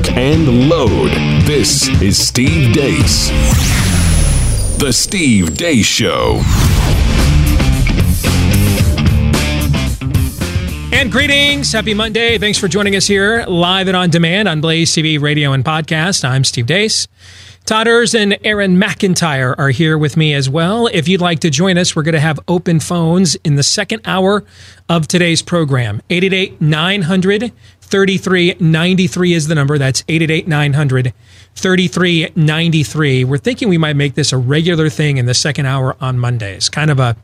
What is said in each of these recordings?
lock, and load. This is Steve Deace. The Steve Deace Show. And greetings. Happy Monday. Thanks for joining us here live and on demand on Blaze TV, radio, and podcast. I'm Steve Deace. Todd Erz and Aaron McIntyre are here with me as well. If you'd like to join us, we're going to have open phones in the second hour of today's program. 888 900 3393 is the number. That's 888 900 3393. We're thinking we might make this a regular thing in the second hour on Mondays, kind of a,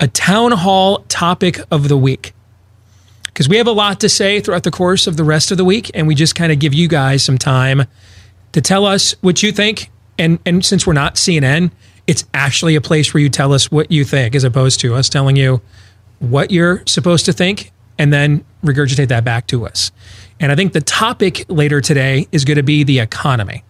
a town hall topic of the week. Because we have a lot to say throughout the course of the rest of the week, and we just kind of give you guys some time to tell us what you think. And, and since we're not CNN, it's actually a place where you tell us what you think as opposed to us telling you what you're supposed to think and then regurgitate that back to us. And I think the topic later today is going to be the economy.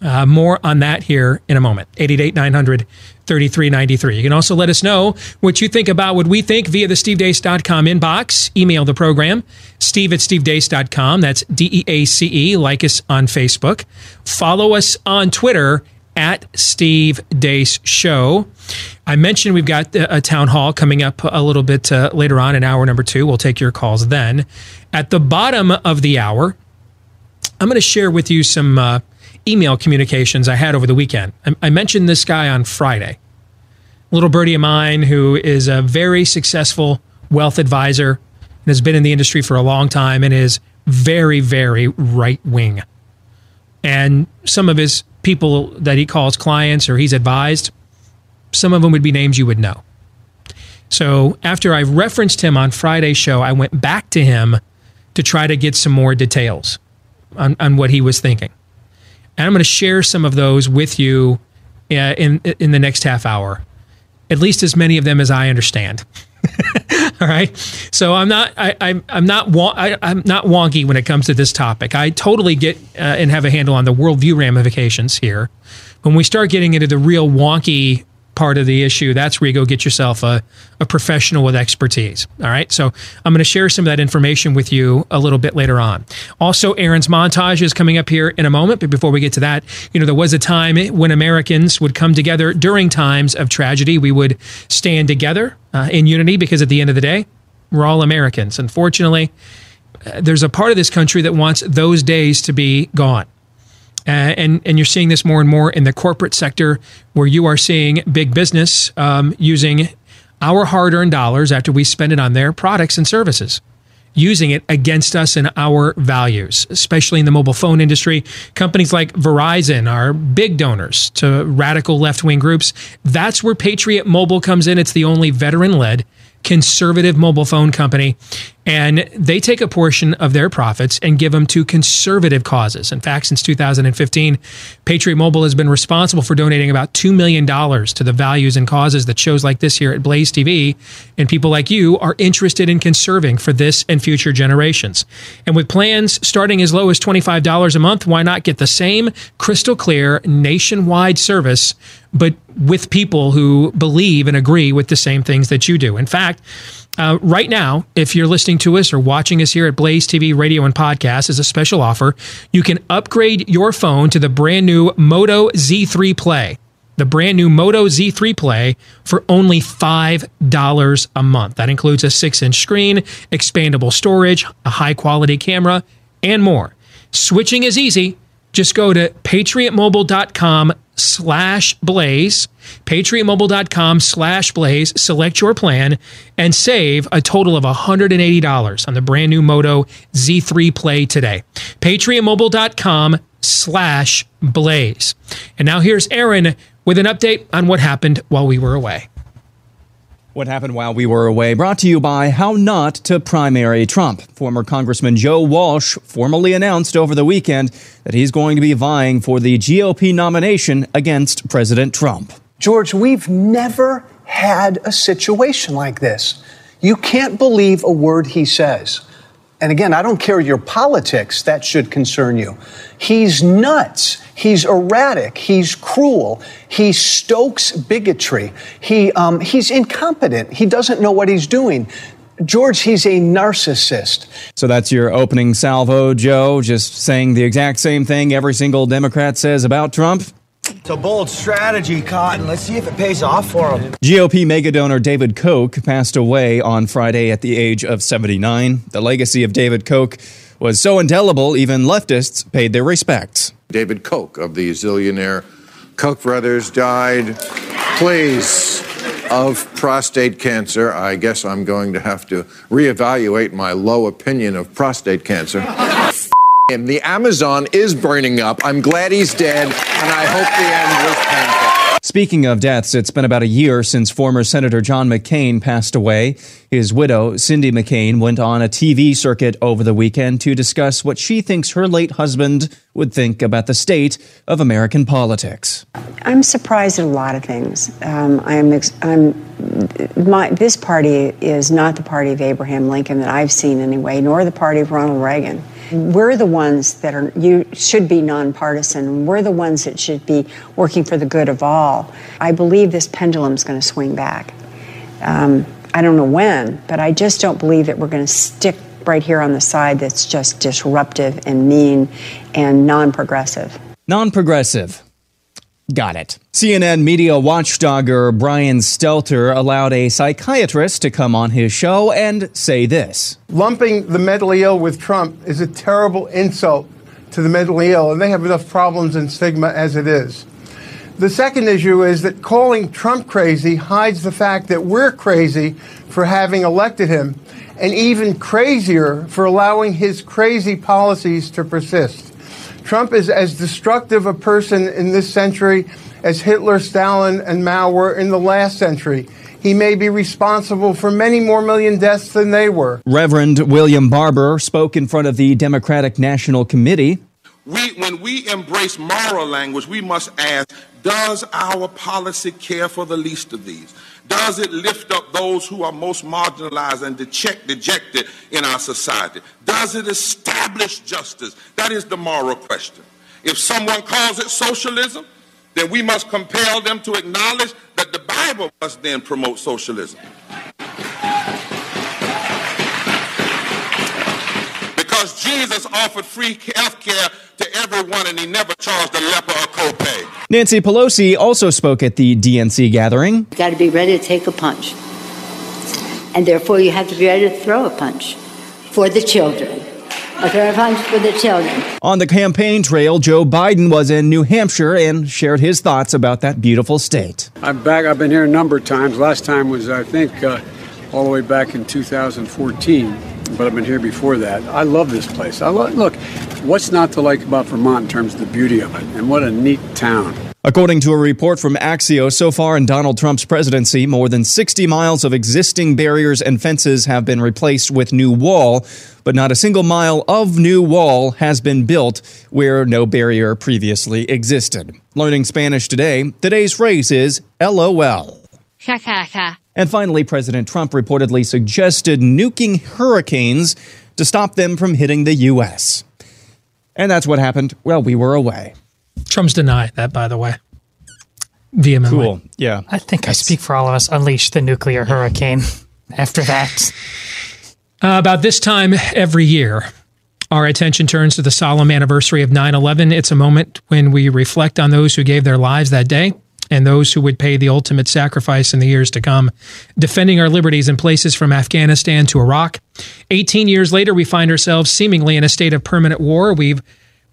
Uh, more on that here in a moment. 888 900 3393. You can also let us know what you think about what we think via the stevedeace.com inbox. Email the program, steve at stevedeace.com. That's D E A C E. Like us on Facebook. Follow us on Twitter at Steve Deace Show. I mentioned we've got a town hall coming up a little bit uh, later on in hour number two. We'll take your calls then. At the bottom of the hour, I'm going to share with you some uh, email communications I had over the weekend. I, I mentioned this guy on Friday. Little birdie of mine who is a very successful wealth advisor and has been in the industry for a long time and is very, very right wing. And some of his people that he calls clients or he's advised, some of them would be names you would know. So after I referenced him on Friday's show, I went back to him to try to get some more details on, on what he was thinking. And I'm going to share some of those with you uh, in in the next half hour, at least as many of them as I understand. All right. So I'm not I, I'm I'm not I, I'm not wonky when it comes to this topic. I totally get uh, and have a handle on the worldview ramifications here. When we start getting into the real wonky part of the issue, that's where you go get yourself a, a professional with expertise. All right. So I'm going to share some of that information with you a little bit later on. Also, Aaron's montage is coming up here in a moment. But before we get to that, you know, there was a time when Americans would come together during times of tragedy. We would stand together uh, in unity because at the end of the day, we're all Americans. Unfortunately, uh, there's a part of this country that wants those days to be gone. Uh, and and you're seeing this more and more in the corporate sector, where you are seeing big business um, using our hard-earned dollars after we spend it on their products and services, using it against us and our values, especially in the mobile phone industry. Companies like Verizon are big donors to radical left-wing groups. That's where Patriot Mobile comes in. It's the only veteran-led conservative mobile phone company and they take a portion of their profits and give them to conservative causes. In fact, since 2015, Patriot Mobile has been responsible for donating about $2 million to the values and causes that shows like this here at Blaze TV and people like you are interested in conserving for this and future generations. And with plans starting as low as $25 a month, why not get the same crystal clear nationwide service, but with people who believe and agree with the same things that you do? In fact, uh, right now, if you're listening to us or watching us here at Blaze TV Radio and Podcast as a special offer, you can upgrade your phone to the brand new Moto Z3 Play. The brand new Moto Z3 Play for only $5 a month. That includes a 6 inch screen, expandable storage, a high quality camera, and more. Switching is easy. Just go to patriotmobile.com slash blaze, patriotmobile.com slash blaze, select your plan, and save a total of $180 on the brand new Moto Z3 Play today. patriotmobile.com slash blaze. And now here's Aaron with an update on what happened while we were away. What happened while we were away? Brought to you by How Not to Primary Trump. Former Congressman Joe Walsh formally announced over the weekend that he's going to be vying for the GOP nomination against President Trump. George, we've never had a situation like this. You can't believe a word he says. And again, I don't care your politics, that should concern you. He's nuts. He's erratic. He's cruel. He stokes bigotry. He, um, he's incompetent. He doesn't know what he's doing. George, he's a narcissist. So that's your opening salvo, Joe, just saying the exact same thing every single Democrat says about Trump? It's a bold strategy, Cotton. Let's see if it pays off for him. GOP mega donor David Koch passed away on Friday at the age of 79. The legacy of David Koch was so indelible, even leftists paid their respects. David Koch of the zillionaire Koch brothers died, please, of prostate cancer. I guess I'm going to have to reevaluate my low opinion of prostate cancer. him. The Amazon is burning up. I'm glad he's dead, and I hope the end was painful. Speaking of deaths, it's been about a year since former Senator John McCain passed away. His widow, Cindy McCain, went on a TV circuit over the weekend to discuss what she thinks her late husband would think about the state of American politics. I'm surprised at a lot of things. Um, I'm, I'm, my, this party is not the party of Abraham Lincoln that I've seen anyway, nor the party of Ronald Reagan. We're the ones that are you should be nonpartisan. We're the ones that should be working for the good of all. I believe this pendulum is going to swing back. Um, I don't know when, but I just don't believe that we're going to stick right here on the side that's just disruptive and mean and non-progressive. Non-progressive. Got it. CNN media watchdogger Brian Stelter allowed a psychiatrist to come on his show and say this. Lumping the mentally ill with Trump is a terrible insult to the mentally ill, and they have enough problems and stigma as it is. The second issue is that calling Trump crazy hides the fact that we're crazy for having elected him, and even crazier for allowing his crazy policies to persist. Trump is as destructive a person in this century as Hitler, Stalin, and Mao were in the last century. He may be responsible for many more million deaths than they were. Reverend William Barber spoke in front of the Democratic National Committee. We, when we embrace moral language, we must ask Does our policy care for the least of these? Does it lift up those who are most marginalized and dejected in our society? Does it establish justice? That is the moral question. If someone calls it socialism, then we must compel them to acknowledge that the Bible must then promote socialism. Because Jesus offered free health care to everyone and he never charged a leper a copay. Nancy Pelosi also spoke at the DNC gathering. You've got to be ready to take a punch. And therefore, you have to be ready to throw a punch for the children. A throw punch for the children. On the campaign trail, Joe Biden was in New Hampshire and shared his thoughts about that beautiful state. I'm back. I've been here a number of times. Last time was, I think, uh, all the way back in 2014 but I've been here before that. I love this place. I lo- look, what's not to like about Vermont in terms of the beauty of it, and what a neat town. According to a report from Axios, so far in Donald Trump's presidency, more than 60 miles of existing barriers and fences have been replaced with new wall, but not a single mile of new wall has been built where no barrier previously existed. Learning Spanish today, today's phrase is LOL. And finally, President Trump reportedly suggested nuking hurricanes to stop them from hitting the U.S. And that's what happened while we were away. Trump's denied that, by the way. Vehemently. Cool. Yeah. I think I speak for all of us. Unleash the nuclear hurricane after that. Uh, about this time every year, our attention turns to the solemn anniversary of 9 11. It's a moment when we reflect on those who gave their lives that day and those who would pay the ultimate sacrifice in the years to come, defending our liberties in places from Afghanistan to Iraq. 18 years later, we find ourselves seemingly in a state of permanent war. We've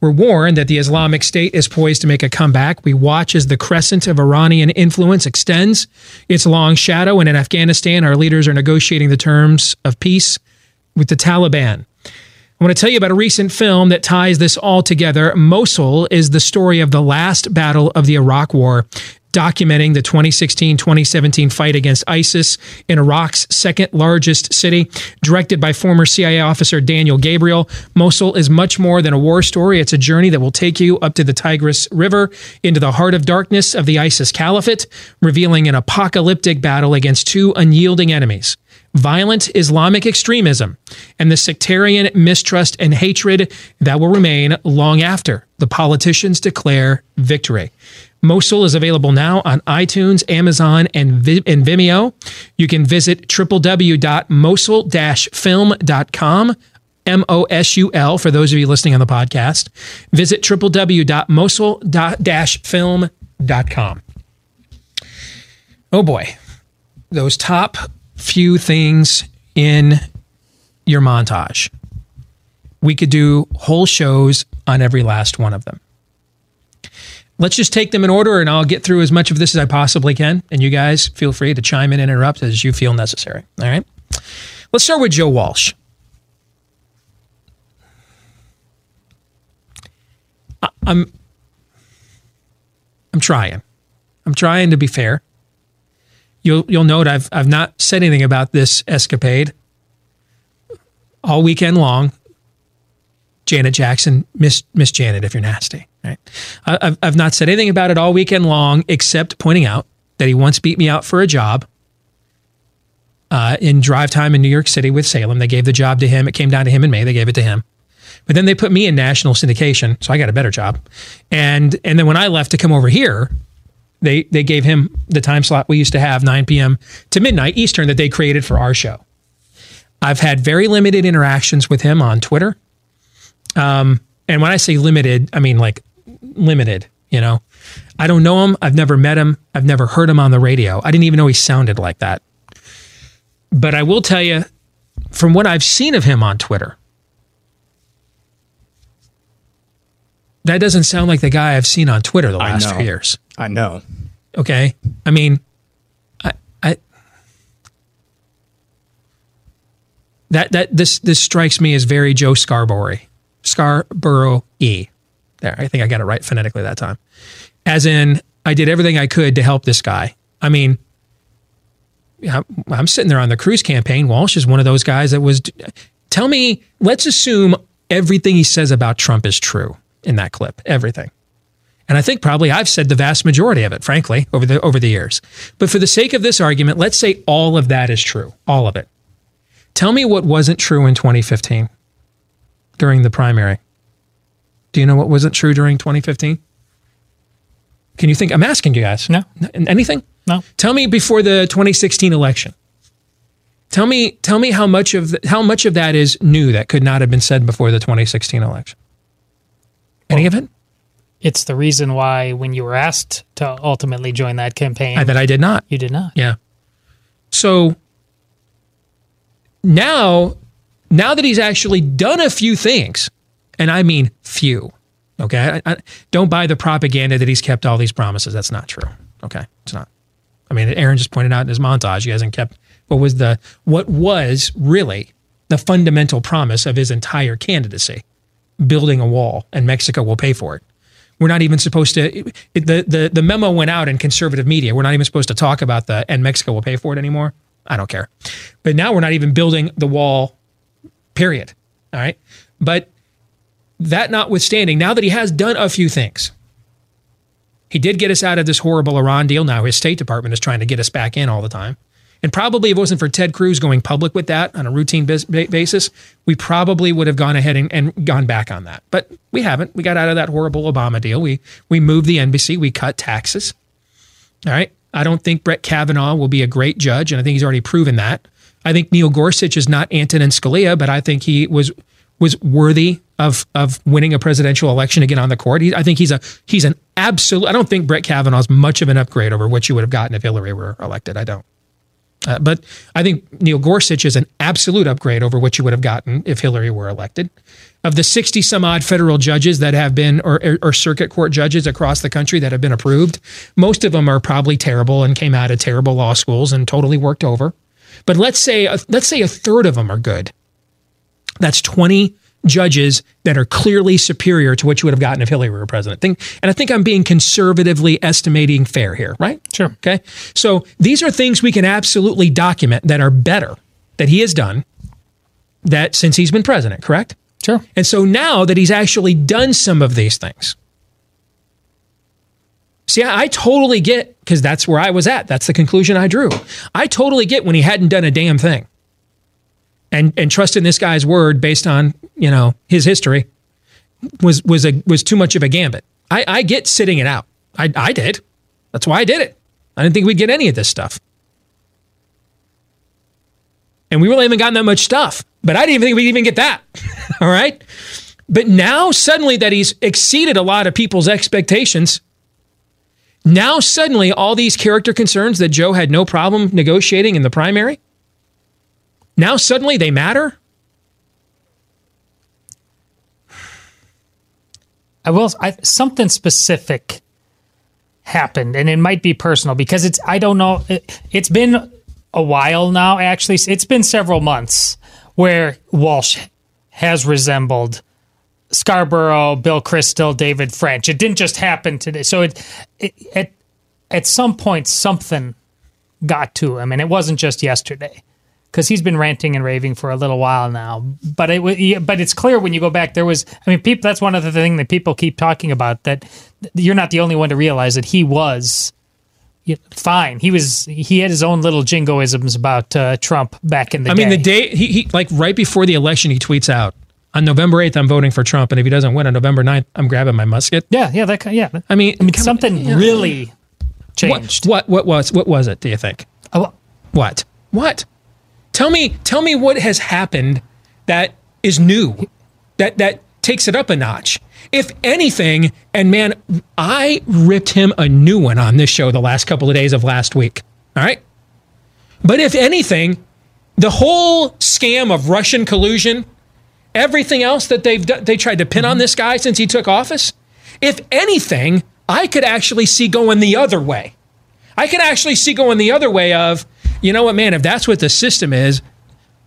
we're warned that the Islamic State is poised to make a comeback. We watch as the crescent of Iranian influence extends its long shadow, and in Afghanistan, our leaders are negotiating the terms of peace with the Taliban. I want to tell you about a recent film that ties this all together. Mosul is the story of the last battle of the Iraq War documenting the 2016 2017 fight against ISIS in Iraq's second largest city. Directed by former CIA officer Daniel Gabriel, Mosul is much more than a war story. It's a journey that will take you up to the Tigris River, into the heart of darkness of the ISIS caliphate, revealing an apocalyptic battle against two unyielding enemies violent Islamic extremism, and the sectarian mistrust and hatred that will remain long after the politicians declare victory. Mosul is available now on iTunes, Amazon, and, Vi- and Vimeo. You can visit www.mosul-film.com. M O S U L for those of you listening on the podcast. Visit www.mosul-film.com. Oh boy, those top few things in your montage. We could do whole shows on every last one of them. Let's just take them in order and I'll get through as much of this as I possibly can. And you guys feel free to chime in and interrupt as you feel necessary. All right. Let's start with Joe Walsh. I'm I'm trying. I'm trying to be fair. You'll you'll note I've I've not said anything about this escapade all weekend long. Janet Jackson, Miss Miss Janet, if you're nasty, right? I've I've not said anything about it all weekend long, except pointing out that he once beat me out for a job uh, in drive time in New York City with Salem. They gave the job to him. It came down to him in May. They gave it to him. But then they put me in national syndication, so I got a better job. And and then when I left to come over here, they they gave him the time slot we used to have, 9 p.m. to midnight Eastern, that they created for our show. I've had very limited interactions with him on Twitter. Um, and when I say limited, I mean like limited, you know. I don't know him. I've never met him. I've never heard him on the radio. I didn't even know he sounded like that. But I will tell you, from what I've seen of him on Twitter, that doesn't sound like the guy I've seen on Twitter the last few years. I know. Okay. I mean, I, I, that, that, this, this strikes me as very Joe Scarborough, Scarborough E. There. I think I got it right phonetically that time. As in, I did everything I could to help this guy. I mean, I'm sitting there on the cruise campaign. Walsh is one of those guys that was. Tell me, let's assume everything he says about Trump is true in that clip. Everything. And I think probably I've said the vast majority of it, frankly, over the over the years. But for the sake of this argument, let's say all of that is true, all of it. Tell me what wasn't true in 2015 during the primary. Do you know what wasn't true during 2015? Can you think? I'm asking you guys. No. N- Anything? No. Tell me before the 2016 election. Tell me, tell me how much of the, how much of that is new that could not have been said before the 2016 election. Any of it? It's the reason why when you were asked to ultimately join that campaign, I, that I did not. you did not. Yeah. So now, now that he's actually done a few things, and I mean few, okay? I, I, don't buy the propaganda that he's kept all these promises. That's not true. Okay, it's not. I mean, Aaron just pointed out in his montage, he hasn't kept what was the what was really the fundamental promise of his entire candidacy: building a wall, and Mexico will pay for it. We're not even supposed to. It, the, the the memo went out in conservative media. We're not even supposed to talk about the and Mexico will pay for it anymore. I don't care. But now we're not even building the wall. Period. All right. But that notwithstanding, now that he has done a few things, he did get us out of this horrible Iran deal. Now his State Department is trying to get us back in all the time. And probably if it wasn't for Ted Cruz going public with that on a routine basis, we probably would have gone ahead and, and gone back on that. But we haven't. We got out of that horrible Obama deal. We we moved the embassy. We cut taxes. All right. I don't think Brett Kavanaugh will be a great judge, and I think he's already proven that. I think Neil Gorsuch is not Antonin Scalia, but I think he was was worthy of of winning a presidential election again on the court. He, I think he's a he's an absolute. I don't think Brett Kavanaugh's much of an upgrade over what you would have gotten if Hillary were elected. I don't. Uh, but I think Neil Gorsuch is an absolute upgrade over what you would have gotten if Hillary were elected. Of the 60 some odd federal judges that have been, or, or circuit court judges across the country that have been approved, most of them are probably terrible and came out of terrible law schools and totally worked over. But let's say, a, let's say a third of them are good. That's 20 judges that are clearly superior to what you would have gotten if Hillary were president. Think, and I think I'm being conservatively estimating fair here, right? Sure. Okay. So these are things we can absolutely document that are better that he has done that since he's been president, correct? Sure. And so now that he's actually done some of these things, see, I, I totally get because that's where I was at. That's the conclusion I drew. I totally get when he hadn't done a damn thing and and trusting this guy's word based on you know his history was was a was too much of a gambit. I, I get sitting it out. I, I did. That's why I did it. I didn't think we'd get any of this stuff. And we really haven't gotten that much stuff. But I didn't even think we'd even get that. All right. But now, suddenly, that he's exceeded a lot of people's expectations, now suddenly all these character concerns that Joe had no problem negotiating in the primary, now suddenly they matter. I will. I, something specific happened, and it might be personal because it's. I don't know. It, it's been a while now. Actually, it's been several months where Walsh has resembled Scarborough, Bill Kristol, David French. It didn't just happen today. So it, it at at some point something got to him, and it wasn't just yesterday because he's been ranting and raving for a little while now. But it but it's clear when you go back, there was. I mean, people. That's one of the things that people keep talking about. That you're not the only one to realize that he was fine. He was. He had his own little jingoisms about uh, Trump back in the I day. mean, the day he, he like right before the election, he tweets out on November 8th, I'm voting for Trump. And if he doesn't win on November 9th, I'm grabbing my musket. Yeah, yeah, that, ki- yeah. I mean, I mean, something really changed. What, what, what was, what was it, do you think? Oh, What? What? Tell me, tell me what has happened that is new, that, that takes it up a notch. If anything, and man, I ripped him a new one on this show the last couple of days of last week. All right. But if anything, the whole scam of Russian collusion, everything else that they've done, they tried to pin on mm-hmm. this guy since he took office, if anything, I could actually see going the other way. I could actually see going the other way of, you know what, man, if that's what the system is,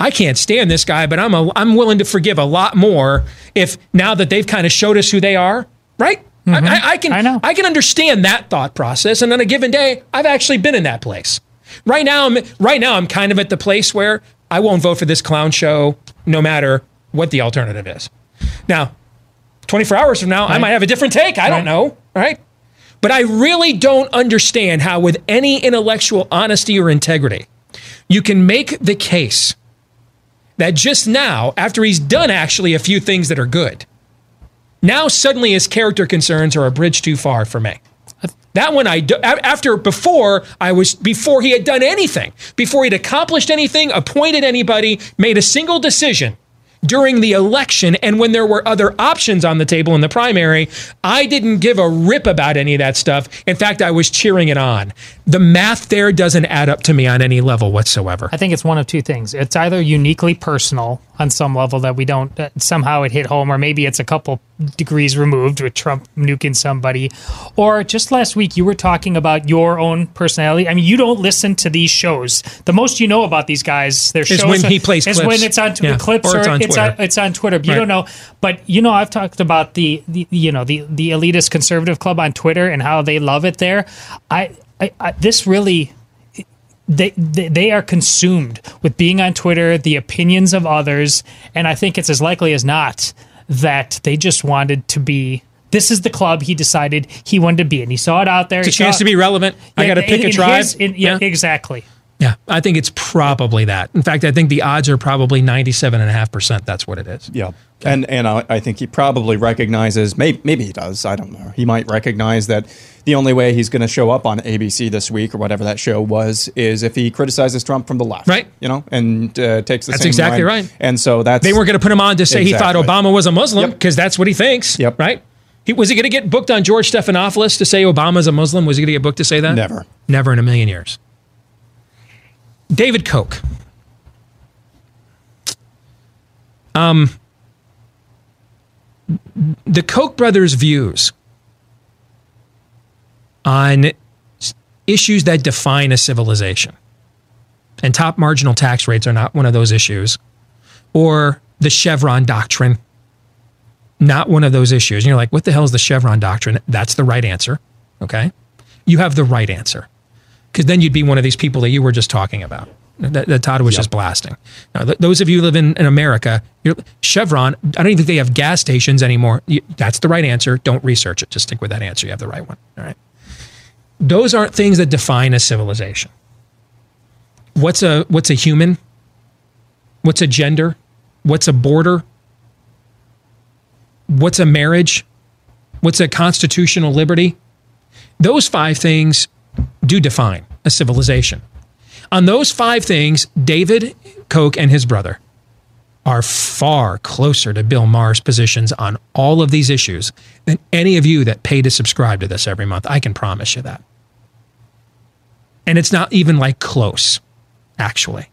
I can't stand this guy, but I'm a, I'm willing to forgive a lot more if now that they've kind of showed us who they are, right? I, mm-hmm. I, I can I, I can understand that thought process, and on a given day, I've actually been in that place. Right now, I'm right now I'm kind of at the place where I won't vote for this clown show, no matter what the alternative is. Now, 24 hours from now, I might have a different take. I don't know, right? But I really don't understand how, with any intellectual honesty or integrity, you can make the case that just now, after he's done actually a few things that are good, now suddenly his character concerns are a bridge too far for me. That one I do, after before I was before he had done anything, before he'd accomplished anything, appointed anybody, made a single decision during the election and when there were other options on the table in the primary, I didn't give a rip about any of that stuff. In fact, I was cheering it on. The math there doesn't add up to me on any level whatsoever. I think it's one of two things. It's either uniquely personal on some level that we don't uh, somehow it hit home, or maybe it's a couple degrees removed with Trump nuking somebody. Or just last week, you were talking about your own personality. I mean, you don't listen to these shows. The most you know about these guys, their Is shows when he plays is clips. when it's on t- Yeah. clips Or it's on it's on, Twitter. it's on Twitter. But You Right. don't know. But you know, I've talked about the, the you know the the elitist conservative club on Twitter and how they love it there. I, I, I this really they, they they are consumed with being on Twitter, the opinions of others, and I think it's as likely as not that they just wanted to be. This is the club he decided he wanted to be and He saw it out there. It's a chance to be relevant. I got to pick a tribe. his- yeah, Yeah. exactly. Yeah, I think it's probably that. In fact, I think the odds are probably 97.5% that's what it is. Yeah. And and I, I think he probably recognizes maybe maybe he does I don't know he might recognize that the only way he's going to show up on ABC this week or whatever that show was is if he criticizes Trump from the left Right. you know and uh, takes the That's exactly line. right. and so that's They weren't going to put him on to say he thought Obama was a Muslim because that's what he thinks. Yep. Right? He, was he going to get booked on George Stephanopoulos to say Obama's a Muslim? Was he going to get booked to say that? Never. Never in a million years. David Koch. Um, the Koch brothers' views on issues that define a civilization, and top marginal tax rates are not one of those issues, or the Chevron doctrine, not one of those issues. And you're like, what the hell is the Chevron doctrine? That's the right answer. Okay. You have the right answer. Because then you'd be one of these people that you were just talking about, that, that Todd was just blasting. Now, th- those of you who live in, in America, you're, Chevron, I don't even think they have gas stations anymore. You, that's the right answer. Don't research it. Just stick with that answer. You have the right one. All right. Those aren't things that define a civilization. What's a what's a human? What's a gender? What's a border? What's a marriage? What's a constitutional liberty? Those five things do define a civilization. On those five things, David Koch and his brother are far closer to Bill Maher's positions on all of these issues than any of you that pay to subscribe to this every month. I can promise you that. And it's not even like close, actually.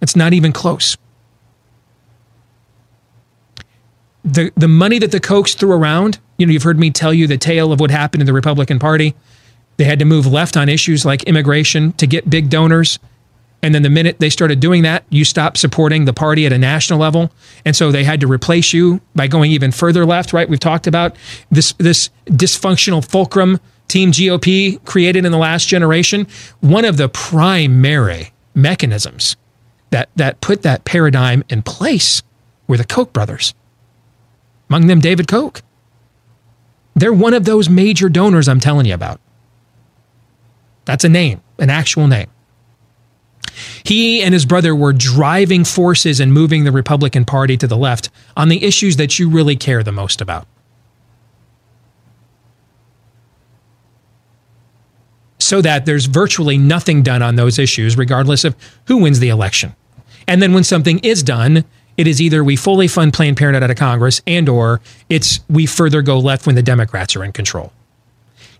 It's not even close. The, the money that the Kochs threw around, you know, you've heard me tell you the tale of what happened in the Republican Party. They had to move left on issues like immigration to get big donors. And then the minute they started doing that, you stopped supporting the party at a national level. And so they had to replace you by going even further left, right? We've talked about this, this dysfunctional fulcrum Team GOP created in the last generation. One of the primary mechanisms that, that put that paradigm in place were the Koch brothers, among them David Koch. They're one of those major donors I'm telling you about. That's a name, an actual name. He and his brother were driving forces and moving the Republican Party to the left on the issues that you really care the most about. So that there's virtually nothing done on those issues, regardless of who wins the election. And then when something is done, it is either we fully fund Planned Parenthood out of Congress and or it's we further go left when the Democrats are in control.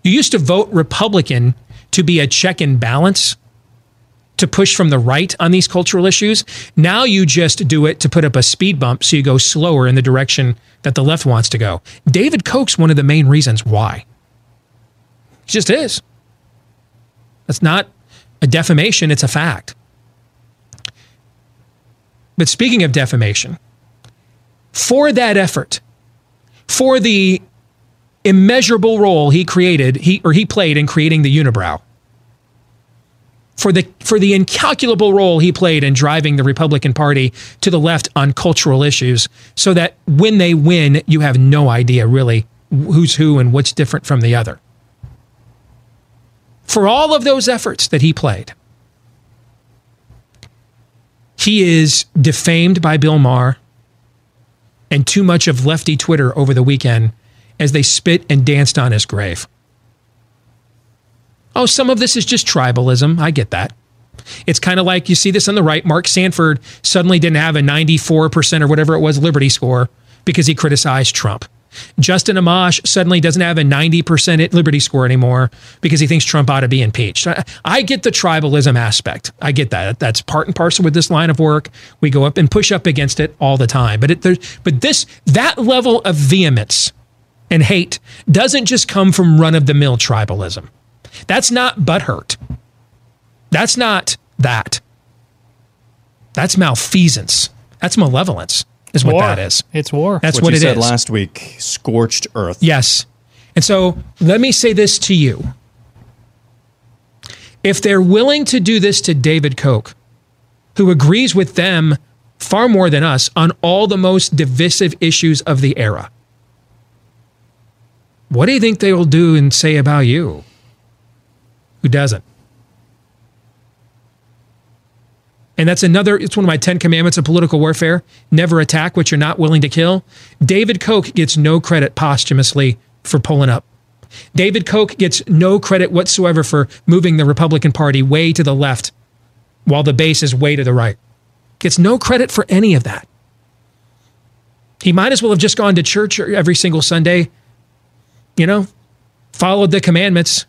You used to vote Republican to be a check and balance to push from the right on these cultural issues. Now you just do it to put up a speed bump so you go slower in the direction that the left wants to go. David Koch's one of the main reasons why. He just is. That's not a defamation, it's a fact. But speaking of defamation, for that effort, for the immeasurable role he created, he or he played in creating the unibrow, for the for the incalculable role he played in driving the Republican Party to the left on cultural issues, so that when they win, you have no idea really who's who and what's different from the other. For all of those efforts that he played, he is defamed by Bill Maher and too much of lefty Twitter over the weekend as they spit and danced on his grave. Oh, some of this is just tribalism. I get that. It's kind of like you see this on the right. Mark Sanford suddenly didn't have a 94% or whatever it was Liberty score because he criticized Trump. Justin Amash suddenly doesn't have a 90% Liberty score anymore because he thinks Trump ought to be impeached. I, get the tribalism aspect. I get that. That's part and parcel with this line of work. We go up and push up against it all the time. But it, but this that level of vehemence and hate doesn't just come from run of the mill tribalism. That's not butthurt. That's not that. That's malfeasance. That's malevolence is what war. that is. It's war. That's what, what, you it said is. last week. Scorched earth. Yes. And so let me say this to you. If they're willing to do this to David Koch, who agrees with them far more than us on all the most divisive issues of the era, what do you think they will do and say about you? Who doesn't? And that's another, it's one of my 10 commandments of political warfare never attack what you're not willing to kill. David Koch gets no credit posthumously for pulling up. David Koch gets no credit whatsoever for moving the Republican Party way to the left while the base is way to the right. Gets no credit for any of that. He might as well have just gone to church every single Sunday, you know, followed the commandments,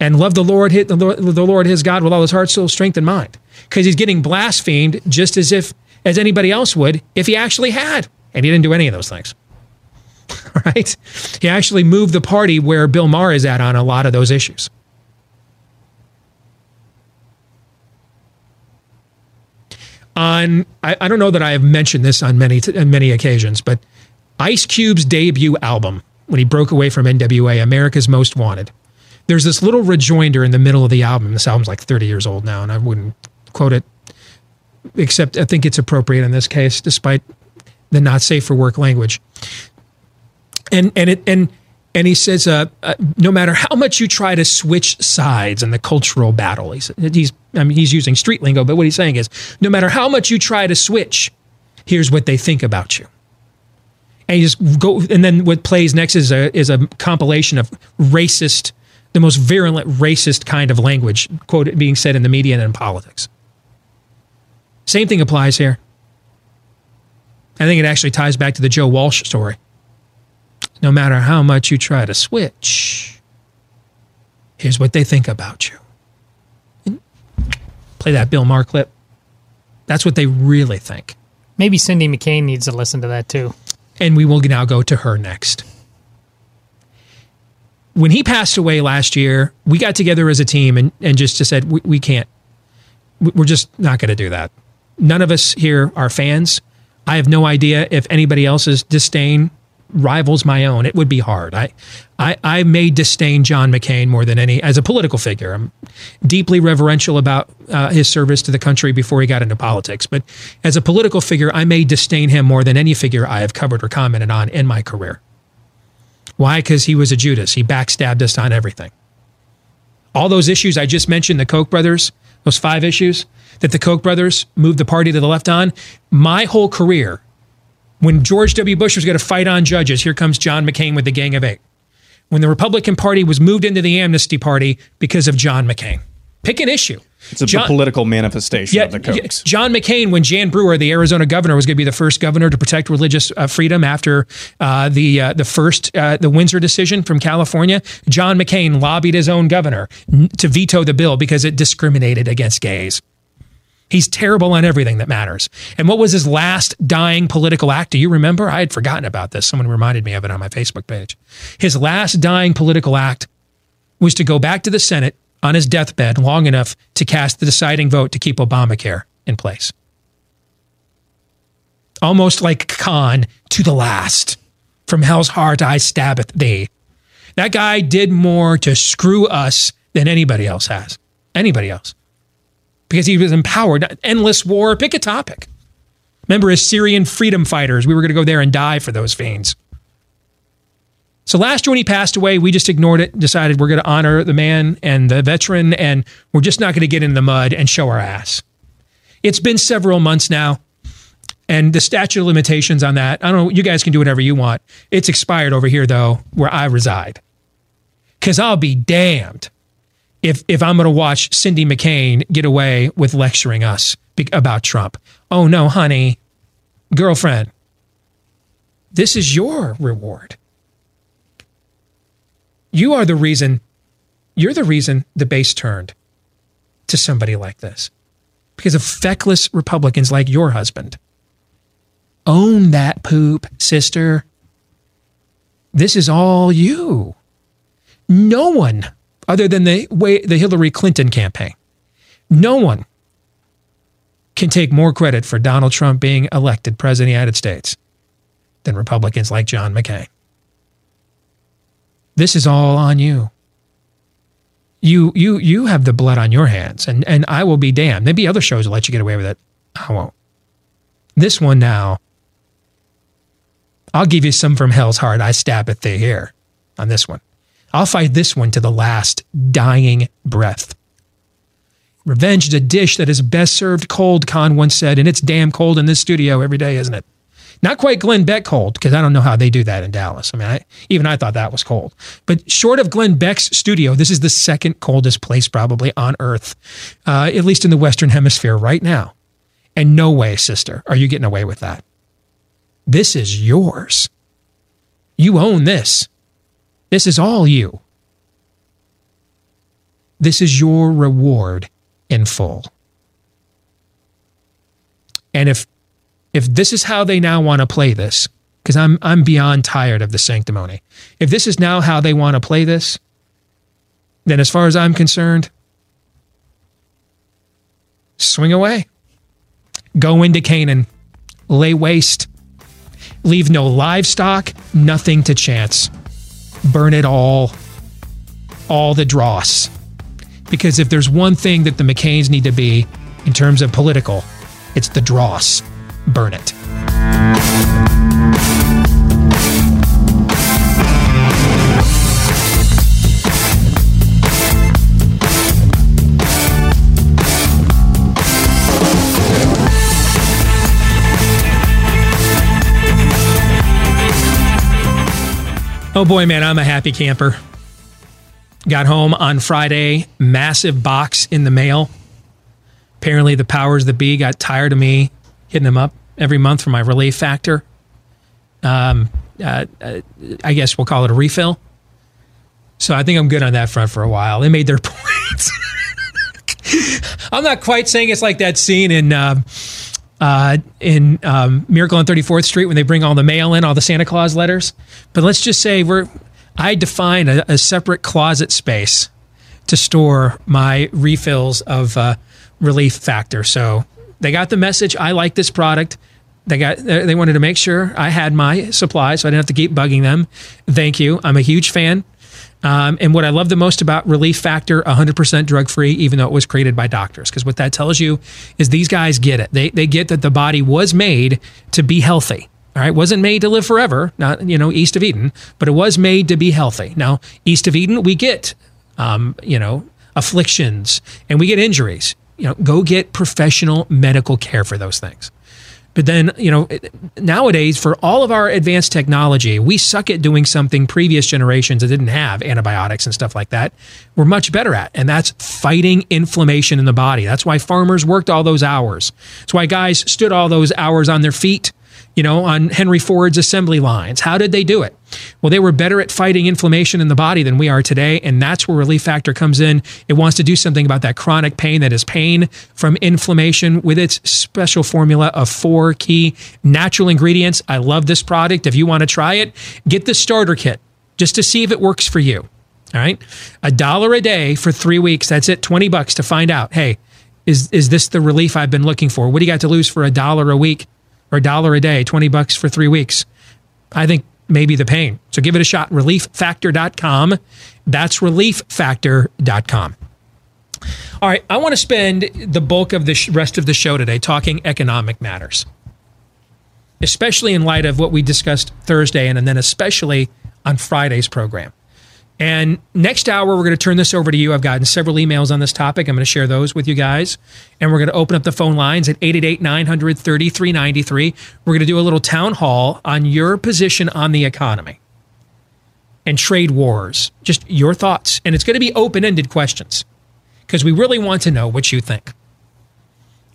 and loved the Lord, the Lord, the Lord his God with all his heart, soul, strength, and mind. Because he's getting blasphemed just as if as anybody else would if he actually had, and he didn't do any of those things. right? He actually moved the party where Bill Maher is at on a lot of those issues. On, I, I don't know that I have mentioned this on many on many occasions, but Ice Cube's debut album when he broke away from NWA, America's Most Wanted there's this little rejoinder in the middle of the album. This album's like 30 years old now, and I wouldn't quote it, except I think it's appropriate in this case, despite the not safe for work language. And and it and and he says, uh, uh, no matter how much you try to switch sides in the cultural battle, he's he's I mean he's using street lingo, but what he's saying is, no matter how much you try to switch, here's what they think about you. And you just go. And then what plays next is a is a compilation of racist, the most virulent racist kind of language, quote being said in the media and in politics. Same thing applies here. I think it actually ties back to the Joe Walsh story. No matter how much you try to switch, here's what they think about you. Play that Bill Maher clip. That's what they really think. Maybe Cindy McCain needs to listen to that too. And we will now go to her next. When he passed away last year, we got together as a team and, and just said, we, we can't, we're just not going to do that. None of us here are fans. I have no idea if anybody else's disdain rivals my own. It would be hard. I, I, I may disdain John McCain more than any as a political figure. I'm deeply reverential about uh, his service to the country before he got into politics. But as a political figure, I may disdain him more than any figure I have covered or commented on in my career. Why? Because he was a Judas. He backstabbed us on everything. All those issues I just mentioned, the Koch brothers, those five issues that the Koch brothers moved the party to the left on, my whole career when George W. Bush was going to fight on judges, here comes John McCain with the Gang of Eight. When the Republican Party was moved into the Amnesty Party because of John McCain. Pick an issue. It's a John- political manifestation Yeah, of the yeah, Kochs. John McCain, when Jan Brewer, the Arizona governor, was going to be the first governor to protect religious uh, freedom after uh, the uh, the first uh, the Windsor decision from California, John McCain lobbied his own governor to veto the bill because it discriminated against gays. He's terrible on everything that matters. And what was his last dying political act? Do you remember? I had forgotten about this. Someone reminded me of it on my Facebook page. His last dying political act was to go back to the Senate on his deathbed long enough to cast the deciding vote to keep Obamacare in place. Almost like Khan to the last. From hell's heart I stabbeth thee. That guy did more to screw us than anybody else has. Anybody else. Because he was empowered. Endless war, pick a topic. Remember his Syrian freedom fighters? We were going to go there and die for those fiends. So last year when he passed away, we just ignored it, decided we're going to honor the man and the veteran, and we're just not going to get in the mud and show our ass. It's been several months now, and the statute of limitations on that, I don't know, you guys can do whatever you want. It's expired over here, though, where I reside. Because I'll be damned if, if I'm going to watch Cindy McCain get away with lecturing us about Trump. Oh, no, honey, girlfriend, this is your reward. You are the reason, you're the reason the base turned to somebody like this. Because of feckless Republicans like your husband. Own that poop, sister. This is all you. No one, other than the way the Hillary Clinton campaign, no one can take more credit for Donald Trump being elected president of the United States than Republicans like John McCain. This is all on you. You you you have the blood on your hands, and and I will be damned. Maybe other shows will let you get away with it. I won't. This one now, I'll give you some from hell's heart. I stab at thee here on this one. I'll fight this one to the last dying breath. Revenge is a dish that is best served cold, Khan once said, and it's damn cold in this studio every day, isn't it? Not quite Glenn Beck cold, because I don't know how they do that in Dallas. I mean, I, even I thought that was cold. But short of Glenn Beck's studio, this is the second coldest place probably on Earth, uh, at least in the Western Hemisphere right now. And no way, sister, are you getting away with that. This is yours. You own this. This is all you. This is your reward in full. And if if this is how they now want to play this, because I'm I'm beyond tired of the sanctimony. If this is now how they want to play this, then as far as I'm concerned, swing away. Go into Canaan, lay waste, leave no livestock, nothing to chance. Burn it all, all the dross. Because if there's one thing that the McCains need to be in terms of political, it's the dross. Burn it. Oh boy, man, I'm a happy camper. Got home on Friday, massive box in the mail. Apparently, the powers that be got tired of me hitting them up every month for my relief factor. Um, uh, uh, I guess we'll call it a refill. So I think I'm good on that front for a while. They made their points. I'm not quite saying it's like that scene in uh, uh, in um, Miracle on 34th Street when they bring all the mail in, all the Santa Claus letters. But let's just say we're I define a, a separate closet space to store my refills of uh, Relief Factor. So they got the message. I like this product. They got they wanted to make sure I had my supply, so I didn't have to keep bugging them. Thank you. I'm a huge fan. Um, and what I love the most about Relief Factor, 100% drug free, even though it was created by doctors, because what that tells you is these guys get it. They, they get that the body was made to be healthy. All right, wasn't made to live forever, not you know east of Eden, but it was made to be healthy. Now, east of Eden, we get um, you know afflictions and we get injuries. You know, go get professional medical care for those things. But then, you know, nowadays, for all of our advanced technology, we suck at doing something previous generations that didn't have antibiotics and stuff like that. We're much better at, and that's fighting inflammation in the body. That's why farmers worked all those hours. That's why guys stood all those hours on their feet you know, on Henry Ford's assembly lines. How did they do it? Well, they were better at fighting inflammation in the body than we are today. And that's where Relief Factor comes in. It wants to do something about that chronic pain that is pain from inflammation with its special formula of four key natural ingredients. I love this product. If you want to try it, get the starter kit just to see if it works for you. All right. A dollar a day for three weeks. That's it. 20 bucks to find out. Hey, is, is this the relief I've been looking for? What do you got to lose for a dollar a week? Or a dollar a day, 20 bucks for three weeks. I think maybe the pain. So give it a shot. Relieffactor.com. That's relieffactor.com. All right, I want to spend the bulk of the rest of the show today talking economic matters, especially in light of what we discussed Thursday and, and then especially on Friday's program. And next hour, we're going to turn this over to you. I've gotten several emails on this topic. I'm going to share those with you guys. And we're going to open up the phone lines at 888 900 3393. We're going to do a little town hall on your position on the economy and trade wars. Just your thoughts. And it's going to be open ended questions because we really want to know what you think.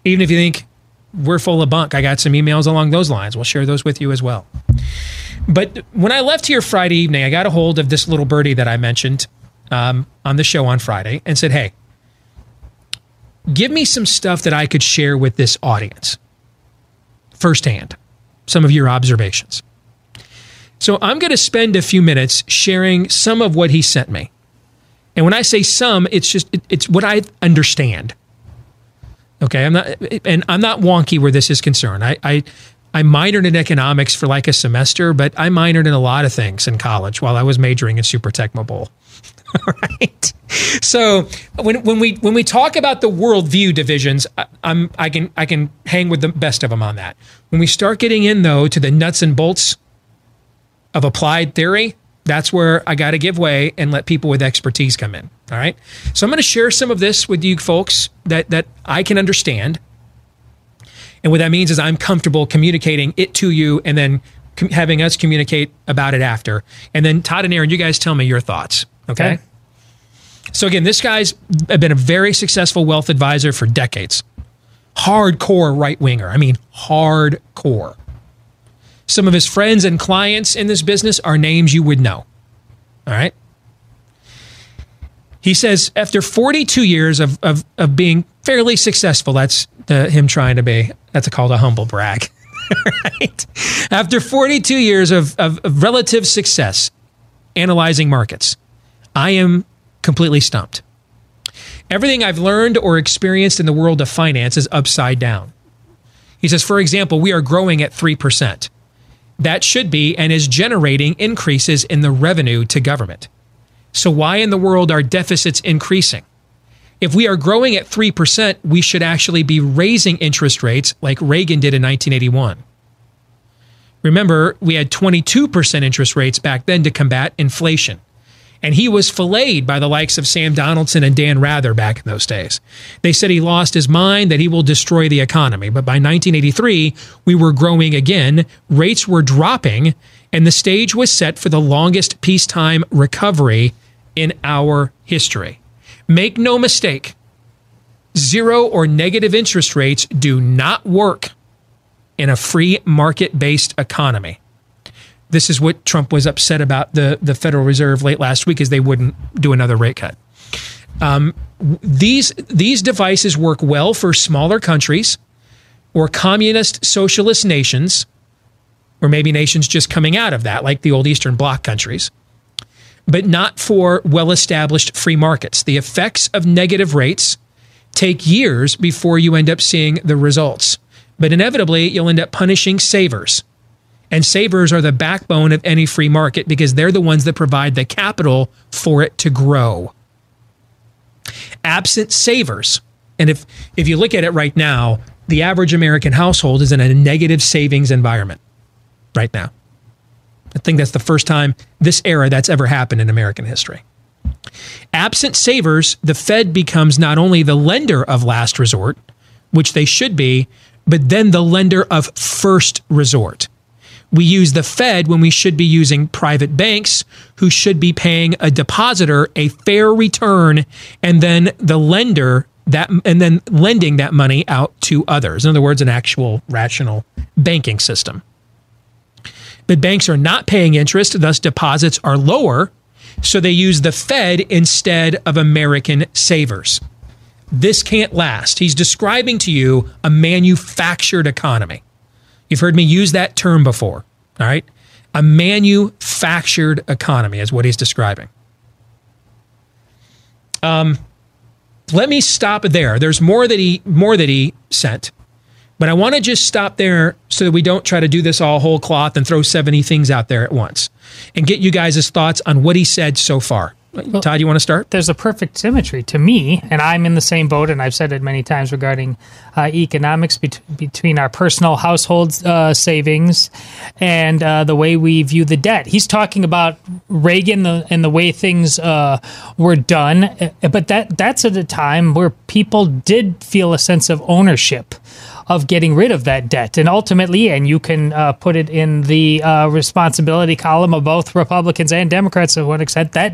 Even if you think we're full of bunk, I got some emails along those lines. We'll share those with you as well. But when I left here Friday evening, I got a hold of this little birdie that I mentioned um, on the show on Friday and said, Hey, give me some stuff that I could share with this audience firsthand, some of your observations. So I'm going to spend a few minutes sharing some of what he sent me. And when I say some, it's just it, it's what I understand. Okay, I'm not and I'm not wonky where this is concerned. I, I I minored in economics for like a semester, but I minored in a lot of things in college while I was majoring in Super Tecmo Bowl. right. So when when we when we talk about the worldview divisions, I, I'm I can I can hang with the best of them on that. When we start getting in though to the nuts and bolts of applied theory, that's where I got to give way and let people with expertise come in. All right. So I'm going to share some of this with you folks that that I can understand and what that means is I'm comfortable communicating it to you and then com- having us communicate about it after. And then Todd and Aaron, you guys tell me your thoughts. Okay. okay. So again, this guy's been a very successful wealth advisor for decades. Hardcore right winger. I mean, hardcore. Some of his friends and clients in this business are names you would know. All right. He says after 42 years of, of, of being fairly successful, that's him trying to be, that's called a humble brag. right? After 42 years of, of, of relative success analyzing markets, I am completely stumped. Everything I've learned or experienced in the world of finance is upside down. He says, for example, we are growing at 3%. That should be and is generating increases in the revenue to government. So, why in the world are deficits increasing? If we are growing at 3%, we should actually be raising interest rates like Reagan did in 1981. Remember, we had 22% interest rates back then to combat inflation. And he was filleted by the likes of Sam Donaldson and Dan Rather back in those days. They said he lost his mind, that he will destroy the economy. But by 1983, we were growing again, rates were dropping, and the stage was set for the longest peacetime recovery in our history. Make no mistake, zero or negative interest rates do not work in a free market based economy. This is what Trump was upset about the, the Federal Reserve late last week, is they wouldn't do another rate cut. Um, these these devices work well for smaller countries or communist socialist nations, or maybe nations just coming out of that, like the old Eastern Bloc countries, but not for well established free markets. The effects of negative rates take years before you end up seeing the results, but inevitably you'll end up punishing savers. And savers are the backbone of any free market because they're the ones that provide the capital for it to grow absent savers. And if if you look at it right now, the average American household is in a negative savings environment right now. I think that's the first time this era that's ever happened in American history. Absent savers, the Fed becomes not only the lender of last resort, which they should be, but then the lender of first resort. We use the Fed when we should be using private banks who should be paying a depositor a fair return and then the lender that and then lending that money out to others. In other words, an actual rational banking system. But banks are not paying interest, thus deposits are lower, so they use the Fed instead of American savers. This can't last. He's describing to you a manufactured economy. You've heard me use that term before. All right. A manufactured economy is what he's describing. Um, let me stop there. There's more that he more that he sent. But I want to just stop there so that we don't try to do this all whole cloth and throw 70 things out there at once and get you guys' thoughts on what he said so far. Well, Todd, you want to start? There's a perfect symmetry to me, and I'm in the same boat, and I've said it many times regarding uh, economics bet- between our personal household uh, savings and uh, the way we view the debt. He's talking about Reagan the, and the way things uh, were done, uh, but that that's at a time where people did feel a sense of ownership of getting rid of that debt. And ultimately, and you can uh, put it in the uh, responsibility column of both Republicans and Democrats to one extent, that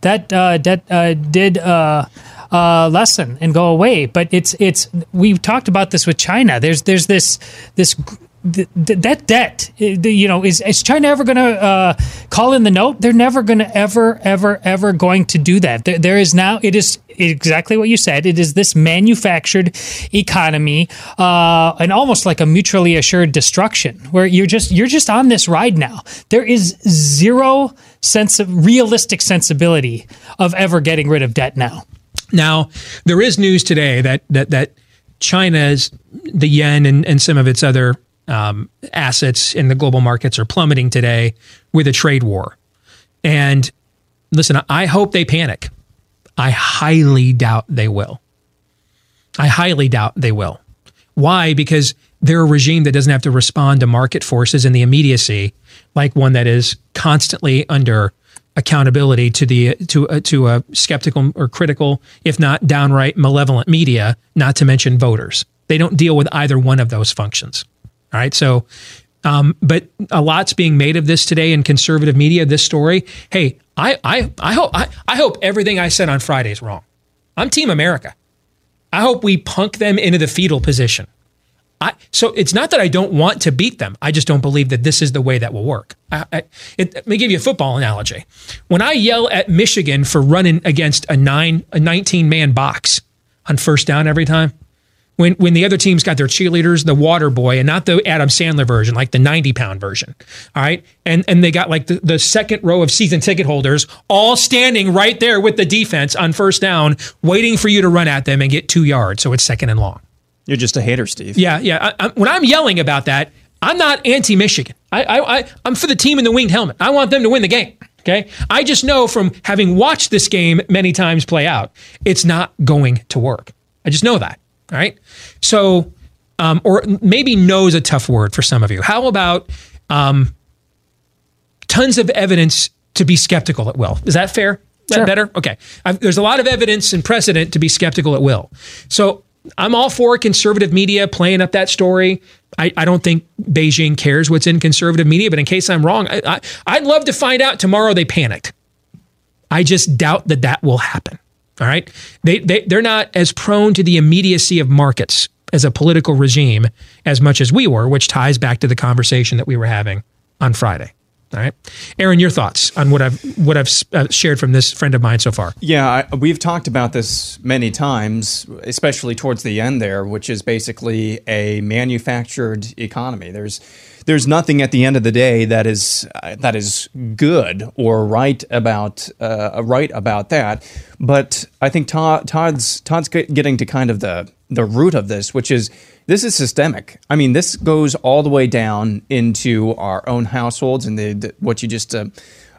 that uh, debt uh, did. Uh, uh, lessen and go away, but it's it's we've talked about this with China. There's there's this this th- that debt, you know, is, is China ever going to uh, call in the note? They're never going to ever, ever, ever going to do that. There, there is now, it is exactly what you said. It is this manufactured economy, uh, and almost like a mutually assured destruction, where you're just you're just on this ride now. There is zero sense of realistic sensibility of ever getting rid of debt now. Now, there is news today that that that China's the yen and, and some of its other um, assets in the global markets are plummeting today with a trade war. And listen, I hope they panic. I highly doubt they will. I highly doubt they will. Why? Because they're a regime that doesn't have to respond to market forces in the immediacy, like one that is constantly under accountability to the to uh, to a skeptical or critical, if not downright malevolent media, not to mention voters. They don't deal with either one of those functions. All right. So, um, but a lot's being made of this today in conservative media. This story. Hey, I I I hope I, I hope everything I said on Friday is wrong. I'm Team America. I hope we punk them into the fetal position. I, so it's not that I don't want to beat them. I just don't believe that this is the way that will work. I, I, it, let me give you a football analogy. When I yell at Michigan for running against a nine, a 19 man box on first down every time, when when the other teams got their cheerleaders, the water boy, and not the Adam Sandler version, like the 90 pound version. All right. And and they got like the, the second row of season ticket holders all standing right there with the defense on first down, waiting for you to run at them and get two yards. So it's second and long. You're just a hater, Steve. Yeah, yeah. I, I, when I'm yelling about that, I'm not anti Michigan. I, I, I, I'm for the team in the winged helmet. I want them to win the game. Okay. I just know from having watched this game many times play out, it's not going to work. I just know that. All right. So, um, or maybe "know" is a tough word for some of you. How about um, tons of evidence to be skeptical at will? Is that fair? Is sure. that better? Okay. I've, there's a lot of evidence and precedent to be skeptical at will. So I'm all for conservative media playing up that story. I, I don't think Beijing cares what's in conservative media, but in case I'm wrong, I, I, I'd love to find out tomorrow they panicked. I just doubt that that will happen. All right. They, they, they're not as prone to the immediacy of markets as a political regime as much as we were, which ties back to the conversation that we were having on Friday. All right, Aaron, your thoughts on what I've what I've uh, shared from this friend of mine so far? Yeah, I, we've talked about this many times, especially towards the end there, which is basically a manufactured economy. There's there's nothing at the end of the day that is uh, that is good or right about uh, right about that. But I think Todd, Todd's Todd's getting to kind of the the root of this, which is this is systemic. I mean, this goes all the way down into our own households and the, the what you just. Uh,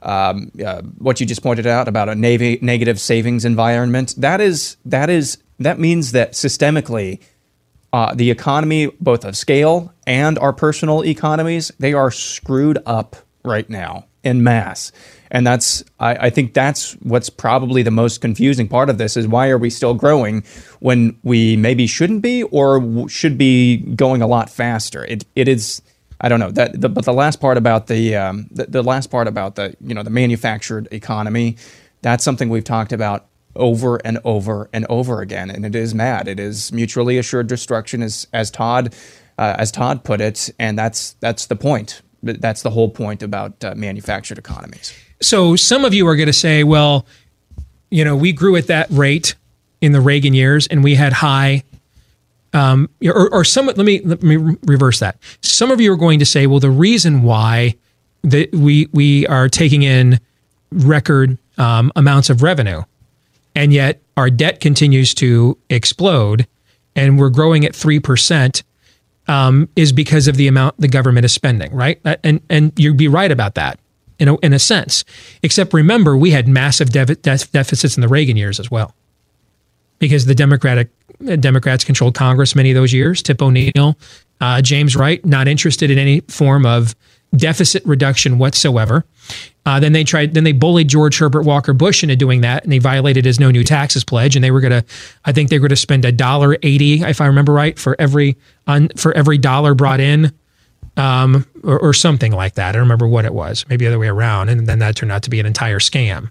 um, uh, what you just pointed out about a navy, negative savings environment that is that is that means that systemically uh, the economy both of scale and our personal economies they are screwed up right now in mass and that's I, I, think that's what's probably the most confusing part of this is why are we still growing when we maybe shouldn't be or should be going a lot faster? It, it is i don't know that the, but the last part about the, um, the the last part about the you know the manufactured economy that's something we've talked about over and over and over again. And it is mad. It is mutually assured destruction as as todd uh, as todd put it. And that's that's the point. That's the whole point about uh, manufactured economies so some of you are going to say, well, you know, we grew at that rate in the Reagan years, and we had high. Um, or, or some. Let me let me reverse that. Some of you are going to say, well, the reason why that we we are taking in record um, amounts of revenue, and yet our debt continues to explode, and we're growing at three percent, um, is because of the amount the government is spending, right? And and you'd be right about that in a, in a sense. Except remember, we had massive dev- deficits in the Reagan years as well, because the Democratic uh, Democrats controlled Congress many of those years. Tip O'Neill, uh, James Wright, not interested in any form of deficit reduction whatsoever. Uh, then they tried. Then they bullied George Herbert Walker Bush into doing that, and they violated his no new taxes pledge. And they were going to, I think they were going to spend a dollar eighty, if I remember right, for every for every dollar brought in um, or, or, something like that. I don't remember what it was, maybe the other way around. And then that turned out to be an entire scam.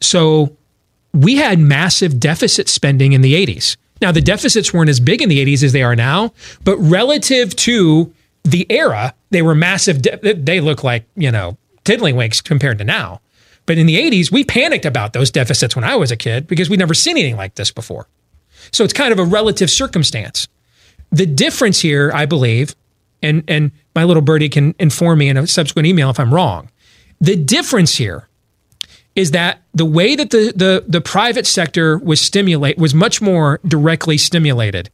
So we had massive deficit spending in the 80s. Now, the deficits weren't as big in the 80s as they are now, but relative to the era, they were massive. De- they look like, you know, tiddlywinks compared to now. But in the 80s, we panicked about those deficits when I was a kid because we'd never seen anything like this before. So it's kind of a relative circumstance. The difference here, I believe, and and my little birdie can inform me in a subsequent email if I'm wrong. The difference here is that the way that the the, the private sector was stimulate was much more directly stimulated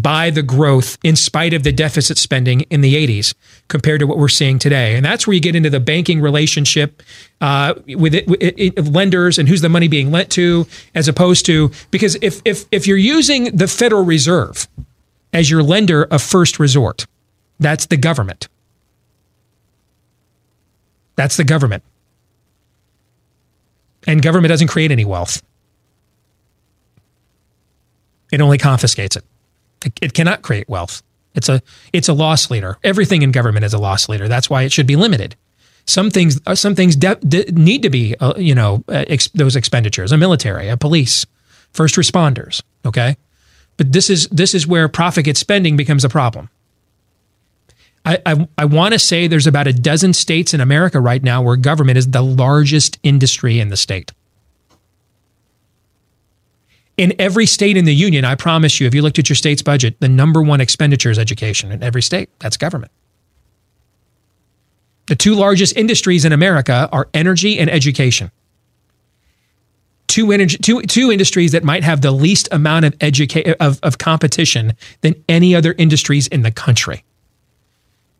by the growth in spite of the deficit spending in the 80s compared to what we're seeing today. And that's where you get into the banking relationship uh, with, it, with it, lenders and who's the money being lent to, as opposed to because if, if, if you're using the Federal Reserve as your lender of first resort, that's the government. That's the government. And government doesn't create any wealth. It only confiscates it. It, cannot create wealth. It's a it's a loss leader. Everything in government is a loss leader. That's why it should be limited. Some things uh, some things de- de- need to be uh, you know uh, ex- those expenditures. A military, a police, first responders. Okay, but this is this is where profit gets spending becomes a problem. I, I, want to say there's about a dozen states in America right now where government is the largest industry in the state. In every state in the union, I promise you, if you looked at your state's budget, the number one expenditure is education in every state. That's government. The two largest industries in America are energy and education. Two, energy, two, two industries that might have the least amount of, educa- of, of competition than any other industries in the country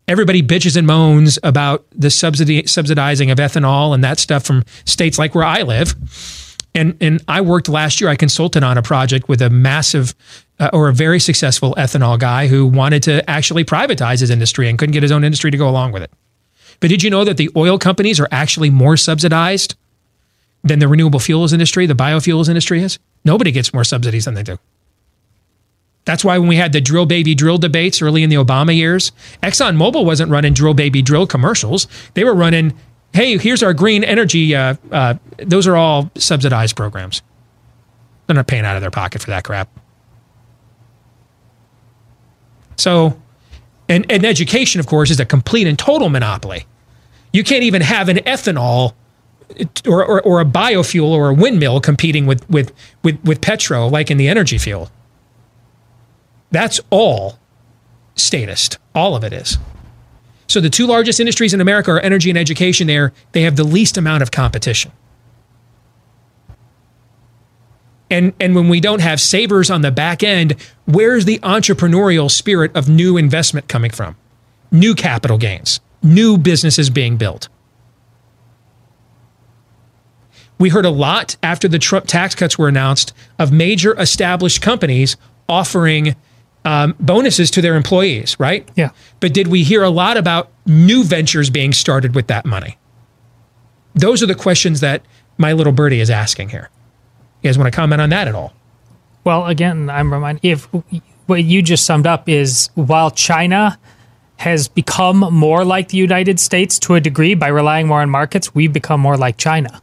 everybody bitches and moans about the subsidizing of ethanol and that stuff from states like where I live. And and I worked last year. I consulted on a project with a massive uh, or a very successful ethanol guy who wanted to actually privatize his industry and couldn't get his own industry to go along with it. But did you know that the oil companies are actually more subsidized than the renewable fuels industry, the biofuels industry is? Nobody gets more subsidies than they do. That's why when we had the drill baby drill debates early in the Obama years, ExxonMobil wasn't running drill baby drill commercials. They were running, hey, here's our green energy. Uh, uh, those are all subsidized programs. They're not paying out of their pocket for that crap. So, and, and education, of course, is a complete and total monopoly. You can't even have an ethanol or, or, or, a biofuel or a windmill competing with, with, with, with petro like in the energy field. That's all statist. All of it is. So the two largest industries in America are energy and education. There, they have the least amount of competition. And and when we don't have savers on the back end, where's the entrepreneurial spirit of new investment coming from? New capital gains, new businesses being built. We heard a lot after the Trump tax cuts were announced of major established companies offering um, bonuses to their employees, right? Yeah. But did we hear a lot about new ventures being started with that money? Those are the questions that my little birdie is asking here. You guys want to comment on that at all? Well, again, I'm reminded if what you just summed up is while China has become more like the United States to a degree by relying more on markets, we've become more like China